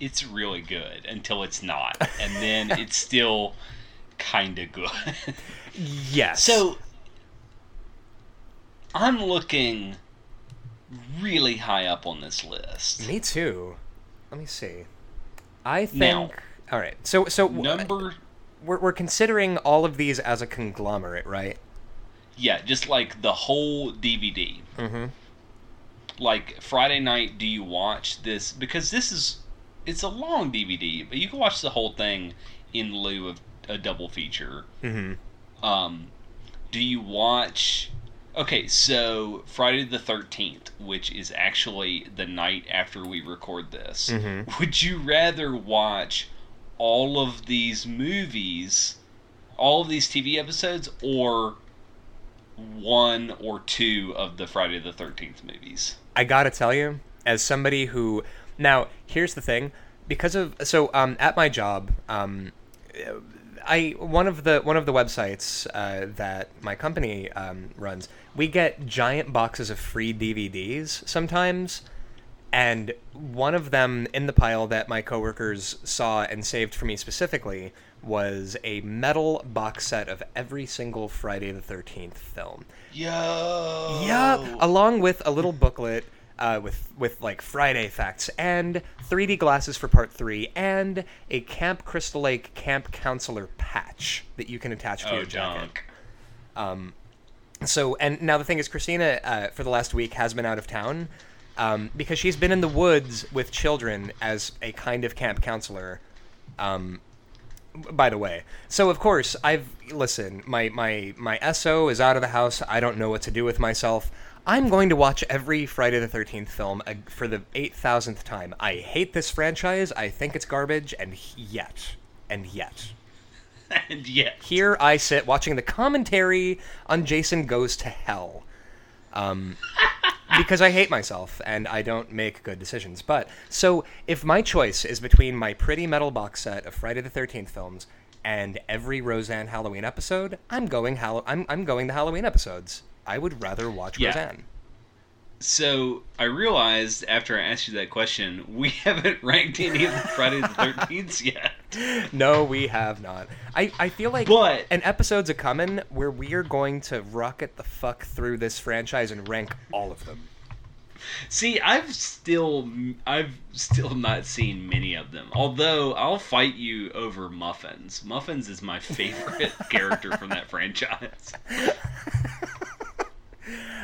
It's really good until it's not, and then it's still kind of good. Yes. so I'm looking really high up on this list. Me too. Let me see. I think. Now- all right. So so Number we're we're considering all of these as a conglomerate, right? Yeah, just like the whole DVD. Mm-hmm. Like Friday night, do you watch this? Because this is it's a long DVD, but you can watch the whole thing in lieu of a double feature. Mm-hmm. Um, do you watch? Okay, so Friday the Thirteenth, which is actually the night after we record this. Mhm. Would you rather watch all of these movies, all of these TV episodes, or one or two of the Friday the Thirteenth movies? I gotta tell you, as somebody who now here's the thing, because of so um at my job um. I one of the one of the websites uh, that my company um, runs, we get giant boxes of free DVDs sometimes, and one of them in the pile that my coworkers saw and saved for me specifically was a metal box set of every single Friday the Thirteenth film. Yo. Yeah, along with a little booklet uh, with with like Friday facts and 3D glasses for part three, and a Camp Crystal Lake camp counselor patch that you can attach to Oh, your jacket. dunk. So, and now the thing is, Christina, uh, for the last week, has been out of town um, because she's been in the woods with children as a kind of camp counselor. Um, by the way, so of course I've listen. My my my SO is out of the house. I don't know what to do with myself. I'm going to watch every Friday the Thirteenth film uh, for the eight thousandth time. I hate this franchise. I think it's garbage, and yet, and yet, and yet, here I sit watching the commentary on Jason Goes to Hell. Um, because I hate myself and I don't make good decisions. But so if my choice is between my pretty metal box set of Friday the Thirteenth films and every Roseanne Halloween episode, I'm going Hall- I'm I'm going the Halloween episodes. I would rather watch Yeah. Roseanne. So I realized after I asked you that question, we haven't ranked any of the Friday the Thirteenth yet. no, we have not. I, I feel like But- an episode's a coming where we are going to rocket the fuck through this franchise and rank all of them. See, I've still I've still not seen many of them. Although I'll fight you over Muffins. Muffins is my favorite character from that franchise.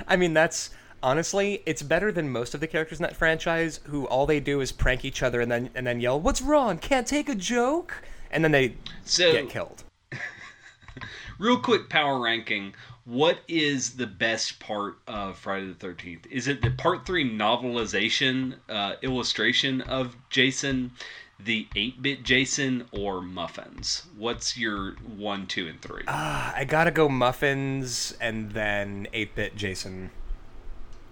I mean, that's honestly, it's better than most of the characters in that franchise who all they do is prank each other and then and then yell, "What's wrong? Can't take a joke?" and then they So, get killed. real quick power ranking. What is the best part of Friday the Thirteenth? Is it the part three novelization uh, illustration of Jason, the eight bit Jason, or Muffins? What's your one, two, and three? Ah, I gotta go muffins and then eight bit Jason,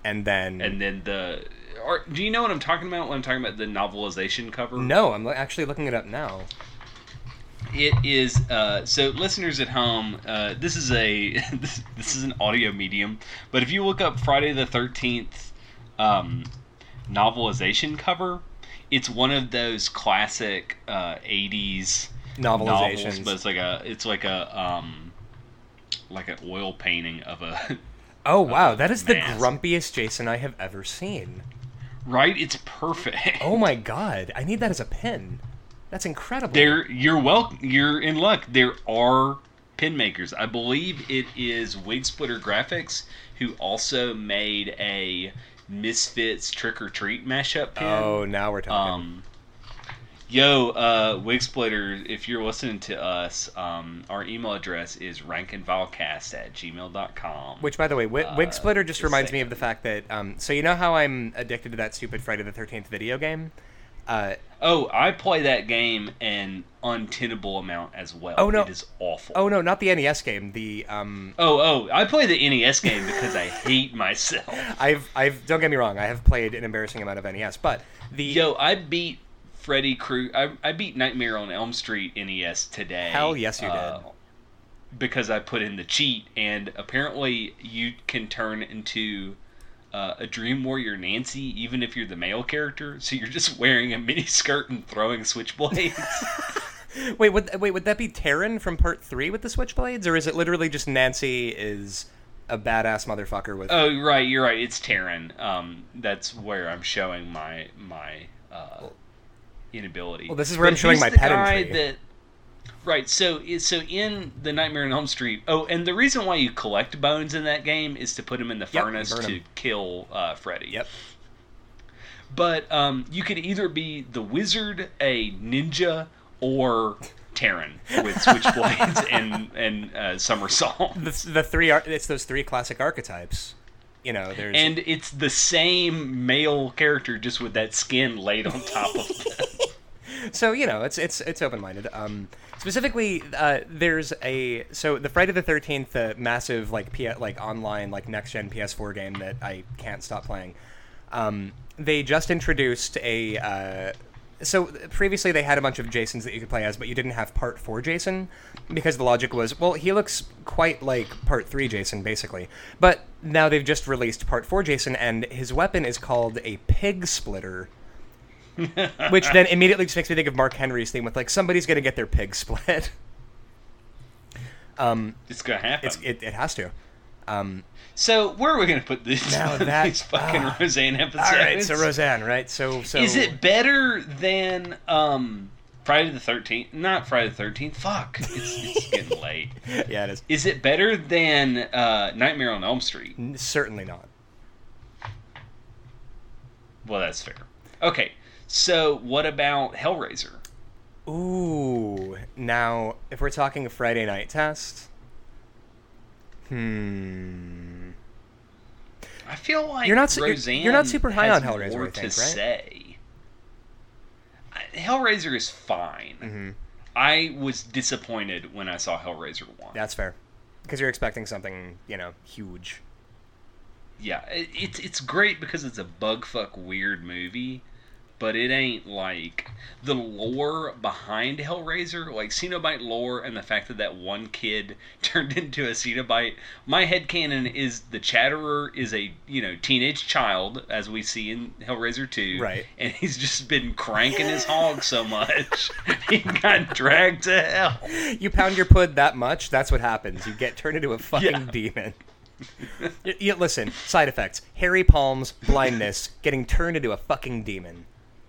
and then and then the or do you know what I'm talking about when I'm talking about the novelization cover? no, I'm actually looking it up now. It is uh, so listeners at home. Uh, this is a this, this is an audio medium, but if you look up Friday the Thirteenth um, novelization cover, it's one of those classic uh, '80s novels, Novelizations. but it's like a it's like a um, like an oil painting of a oh wow, that is the grumpiest Jason I have ever seen. right. It's perfect. Oh my god, I need that as a pin. That's incredible. There, you're well. You're in luck. There are pin makers. I believe it is Wig Splitter Graphics who also made a Misfits Trick or Treat mashup pin. oh, now we're talking. Um, yo, uh, Wig Splitter, if you're listening to us, um, our email address is rankandvilecast at gmail.com. Which, by the way, Wig, uh, Wig Splitter just reminds me of the fact that. Um, so you know how I'm addicted to that stupid Friday the Thirteenth video game. Uh, oh, I play that game an untenable amount as well. Oh, no. It is awful. oh no, not the NES game. The um, Oh, oh, I play the NES game because I hate myself. I've I've don't get me wrong, I have played an embarrassing amount of NES, but the Yo, I beat Freddy Krueger. I, I beat Nightmare on Elm Street NES today. Hell yes, you uh, did. Because I put in the cheat, and apparently you can turn into uh, a Dream Warrior Nancy, even if you're the male character. So you're just wearing a mini skirt and throwing switchblades. wait, would wait would that be Taryn from Part Three with the switchblades, or is it literally just Nancy is a badass motherfucker with? oh, right, you're right. It's Taryn. Um, that's where I'm showing my my uh, inability. Well, this is where I'm showing my pedantry. That, right. So so in the Nightmare on Elm Street. Oh, and the reason why you collect bones in that game is to put them in the Yep, furnace to 'em. kill uh, Freddy. Yep. But um, you could either be the wizard, a ninja, or Taryn with switchblades and and uh, somersault. The, the three ar- it's those three classic archetypes. You know, there's And it's the same male character, just with that skin laid on top of them. so you know it's it's it's open minded. Um, specifically, uh, there's a so the Friday the Thirteenth uh, massive like P- like online like next gen PS4 game that I can't stop playing. Um, they just introduced a. Uh, so previously they had a bunch of Jasons that you could play as, but you didn't have Part Four Jason because the logic was, well, he looks quite like Part Three Jason basically. But now they've just released Part Four Jason, and his weapon is called a Pig Splitter. Which then immediately just makes me think of Mark Henry's theme with like somebody's gonna get their pig split. um, It's gonna happen. it's it, it has to. Um, So where are we gonna put these, Now that- these fucking ah. Roseanne episodes? all right, so Roseanne, right? So so Is it better than um, Friday the Thirteenth? Not Friday the Thirteenth. Fuck, it's, it's getting late. Yeah, it is. Is it better than uh, Nightmare on Elm Street? Certainly not. Well, that's fair. Okay, so what about Hellraiser? Ooh, now if we're talking a Friday night test, hmm. I feel like You're not su- you're- you're not super high on Hellraiser, more I think, to right? say. Hellraiser is fine. Mhm. I was disappointed when I saw Hellraiser one. That's fair, because you're expecting something, you know, huge. Yeah, it, it's it's great because it's a bug fuck weird movie, but it ain't like the lore behind Hellraiser, like Cenobite lore, and the fact that that one kid turned into a Cenobite. My head headcanon is the Chatterer is a you know teenage child, as we see in Hellraiser two, Right. And he's just been cranking his hog so much, he got dragged to hell. You pound your pud that much, that's what happens. You get turned into a fucking Yeah. demon. Y- y- listen, side effects: hairy palms, blindness, getting turned into a fucking demon.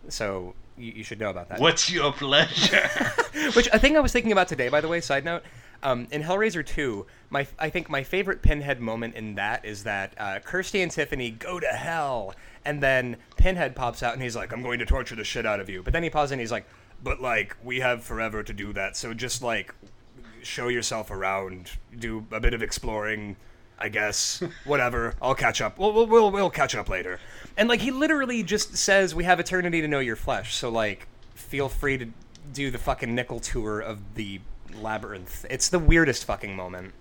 So you, you should know about that. What's your pleasure? Which a thing I was thinking about today, by the way. Side note: um, in Hellraiser 2, my I think my favorite Pinhead moment in that is that uh, Kirsty and Tiffany go to hell, and then Pinhead pops out and he's like, "I'm going to torture the shit out of you." But then he pauses and he's like, "But like, we have forever to do that, so just like, show yourself around, do a bit of exploring." I guess whatever. I'll catch up. We'll, we'll we'll catch up later. And like he literally just says, "We have eternity to know your flesh." So like, feel free to do the fucking nickel tour of the labyrinth. It's the weirdest fucking moment.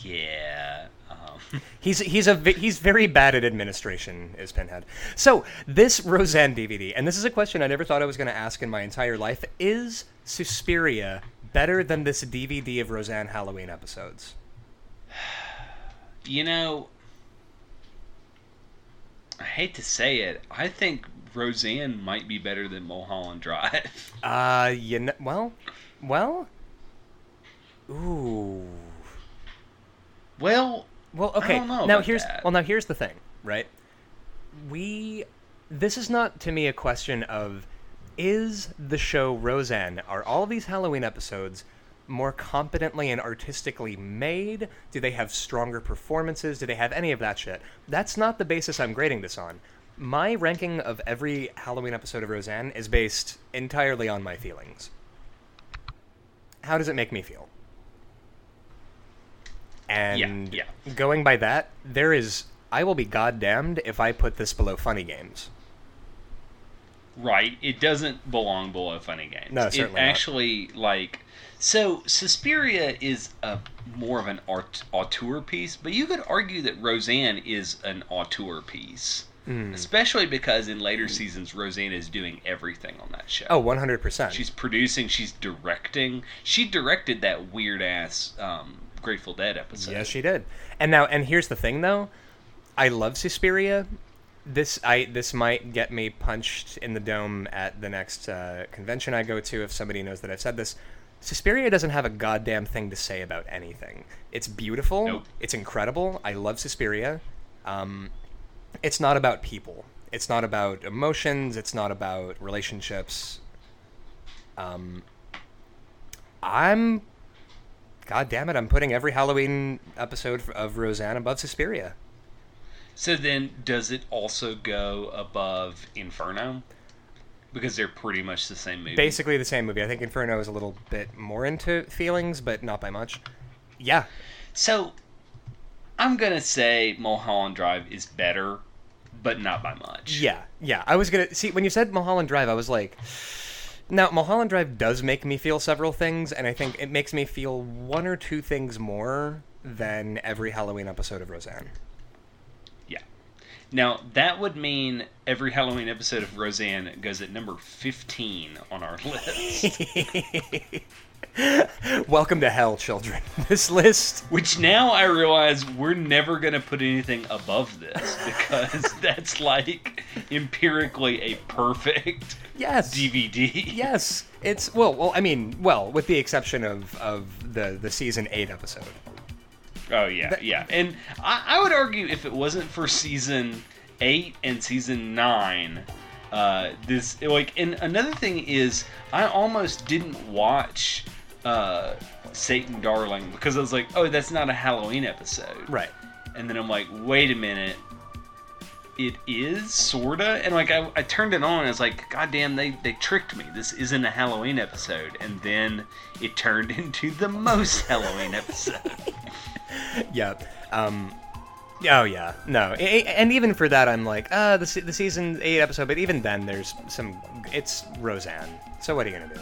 yeah. Um, He's he's a he's very bad at administration, is Pinhead. So this Roseanne DVD, and this is a question I never thought I was going to ask in my entire life: Is Suspiria better than this DVD of Roseanne Halloween episodes? You know, I hate to say it. I think Roseanne might be better than Mulholland Drive. Uh, you know, well, well, ooh. Well, Well, I okay. don't know now here's that. well now here's the thing, right? We this is not to me a question of is the show Roseanne are all these Halloween episodes more competently and artistically made? Do they have stronger performances? Do they have any of that shit? That's not the basis I'm grading this on. My ranking of every Halloween episode of Roseanne is based entirely on my feelings. How does it make me feel? And yeah. going by that, there is I will be goddamned if I put this below funny games. right. It doesn't belong below Funny Games. No, it certainly not. actually like. So Suspiria is a more of an art auteur piece, but you could argue that Roseanne is an auteur piece. Hmm. Especially because in later seasons, Roseanne is doing everything on that show. Oh, 100%. She's producing. She's directing. She directed that weird ass um, Grateful Dead episode. Yes, she did. And now, and here's the thing, though. I love Suspiria. This I this might get me punched in the dome at the next uh, convention I go to if somebody knows that I've said this. Suspiria doesn't have a goddamn thing to say about anything. It's beautiful. Nope. It's incredible. I love Suspiria. Um, it's not about people. It's not about emotions. It's not about relationships. Um, I'm God damn it, I'm putting every Halloween episode of Roseanne above Suspiria. So then, does it also go above Inferno? Because they're pretty much the same movie. Basically the same movie. I think Inferno is a little bit more into feelings, but not by much. Yeah. So, I'm gonna say Mulholland Drive is better, but not by much. Yeah. Yeah. I was going to see when you said Mulholland Drive, I was like now, Mulholland Drive does make me feel several things, and I think it makes me feel one or two things more than every Halloween episode of Roseanne. Now that would mean every Halloween episode of Roseanne goes at number 15 on our list. Welcome to hell, children. This list. Which now I realize we're never going to put anything above this because that's like empirically a perfect Yes. DVD. Yes, it's well, well. I mean, well, with the exception of of the the season eight episode. Oh yeah, yeah. And I, I would argue if it wasn't for season eight and season nine, uh, this like. And another thing is, I almost didn't watch uh, Satan Darling because I was like, oh, that's not a Halloween episode. Right. And then I'm like, wait a minute. It is sorta, and like I, I turned it on, and I was like, God damn, they they tricked me. This isn't a Halloween episode, and then it turned into the most Halloween episode. Yeah. Um. Oh yeah. No. And even for that, I'm like, uh, the se- the season eight episode. But even then, there's some. It's Roseanne. So what are you gonna do?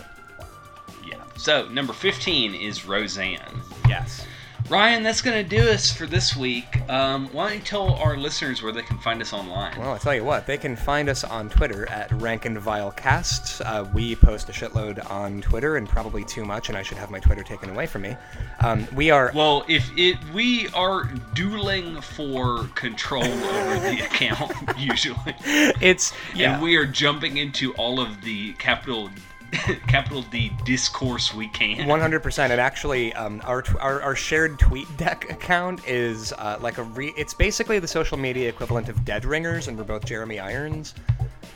Yeah. So number fifteen is Roseanne. Yes. Ryan, that's going to do us for this week. Um, why don't you tell our listeners where they can find us online? Well, I tell you what, they can find us on Twitter at Rank and Vile Cast. Uh, we post a shitload on Twitter, and probably too much, and I should have my Twitter taken away from me. Um, we are. Well, if it we are dueling for control over the account usually, it's yeah. and we are jumping into all of the capital capital D discourse we can. 100%. And actually, um, our, tw- our our shared tweet deck account is uh, like a re. It's basically the social media equivalent of Dead Ringers, and we're both Jeremy Irons.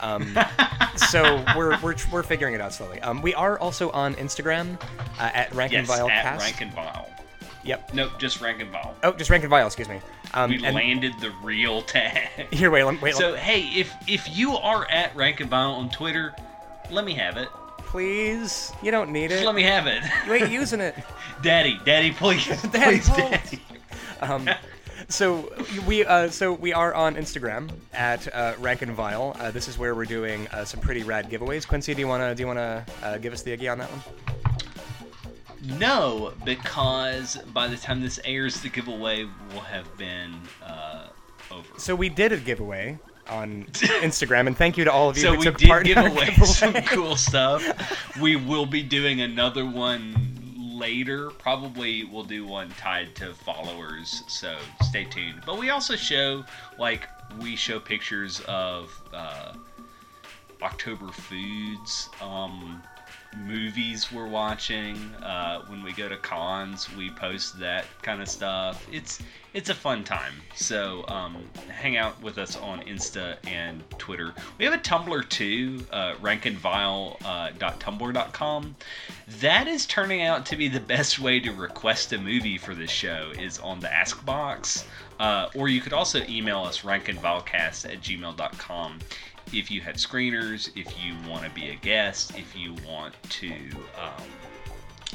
Um, so we're, we're we're figuring it out slowly. Um, we are also on Instagram uh, at Rank and Yes, Vile at Cast. rank and vile. Yep. Nope, just rank and vile. Oh, just Rank and Vile. Excuse me. Um, We and landed the real tag. here, wait, wait. So hey, if if you are at rank and vile on Twitter, let me have it. Please. You don't need Just it. let me have it. You ain't using it. Daddy, daddy, please, Daddy, please, daddy. Um, so we uh, so we are on Instagram at uh, Rank and Vile. Uh, this is where we're doing uh, some pretty rad giveaways. Quincy, do you wanna do you wanna uh, give us the iggy on that one? No, because by the time this airs, the giveaway will have been uh, over. So we did a giveaway on Instagram, and thank you to all of you So who we took did part give in our away giveaway. some cool stuff. We will be doing another one later. Probably we'll do one tied to followers. So stay tuned. But we also show like we show pictures of uh, October foods. Um, movies we're watching uh, when we go to cons we post that kind of stuff. It's it's a fun time. So um, hang out with us on insta and twitter. We have a tumblr too uh, rankandvile.tumblr.com that is turning out to be the best way to request a movie for this show is on the ask box. Uh, or you could also email us rankandvilecast at gmail.com if you had screeners, if you want to be a guest, if you want to um,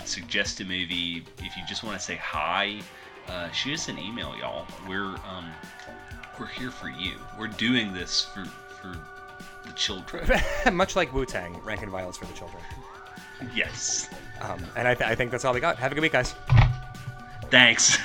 suggest a movie, if you just want to say hi, uh, shoot us an email, y'all. We're um, we're here for you. We're doing this for for the children. Much like Wu Tang, Rank and Vile is for the children. yes. Um, and I, th- I think that's all we got. Have a good week, guys. Thanks.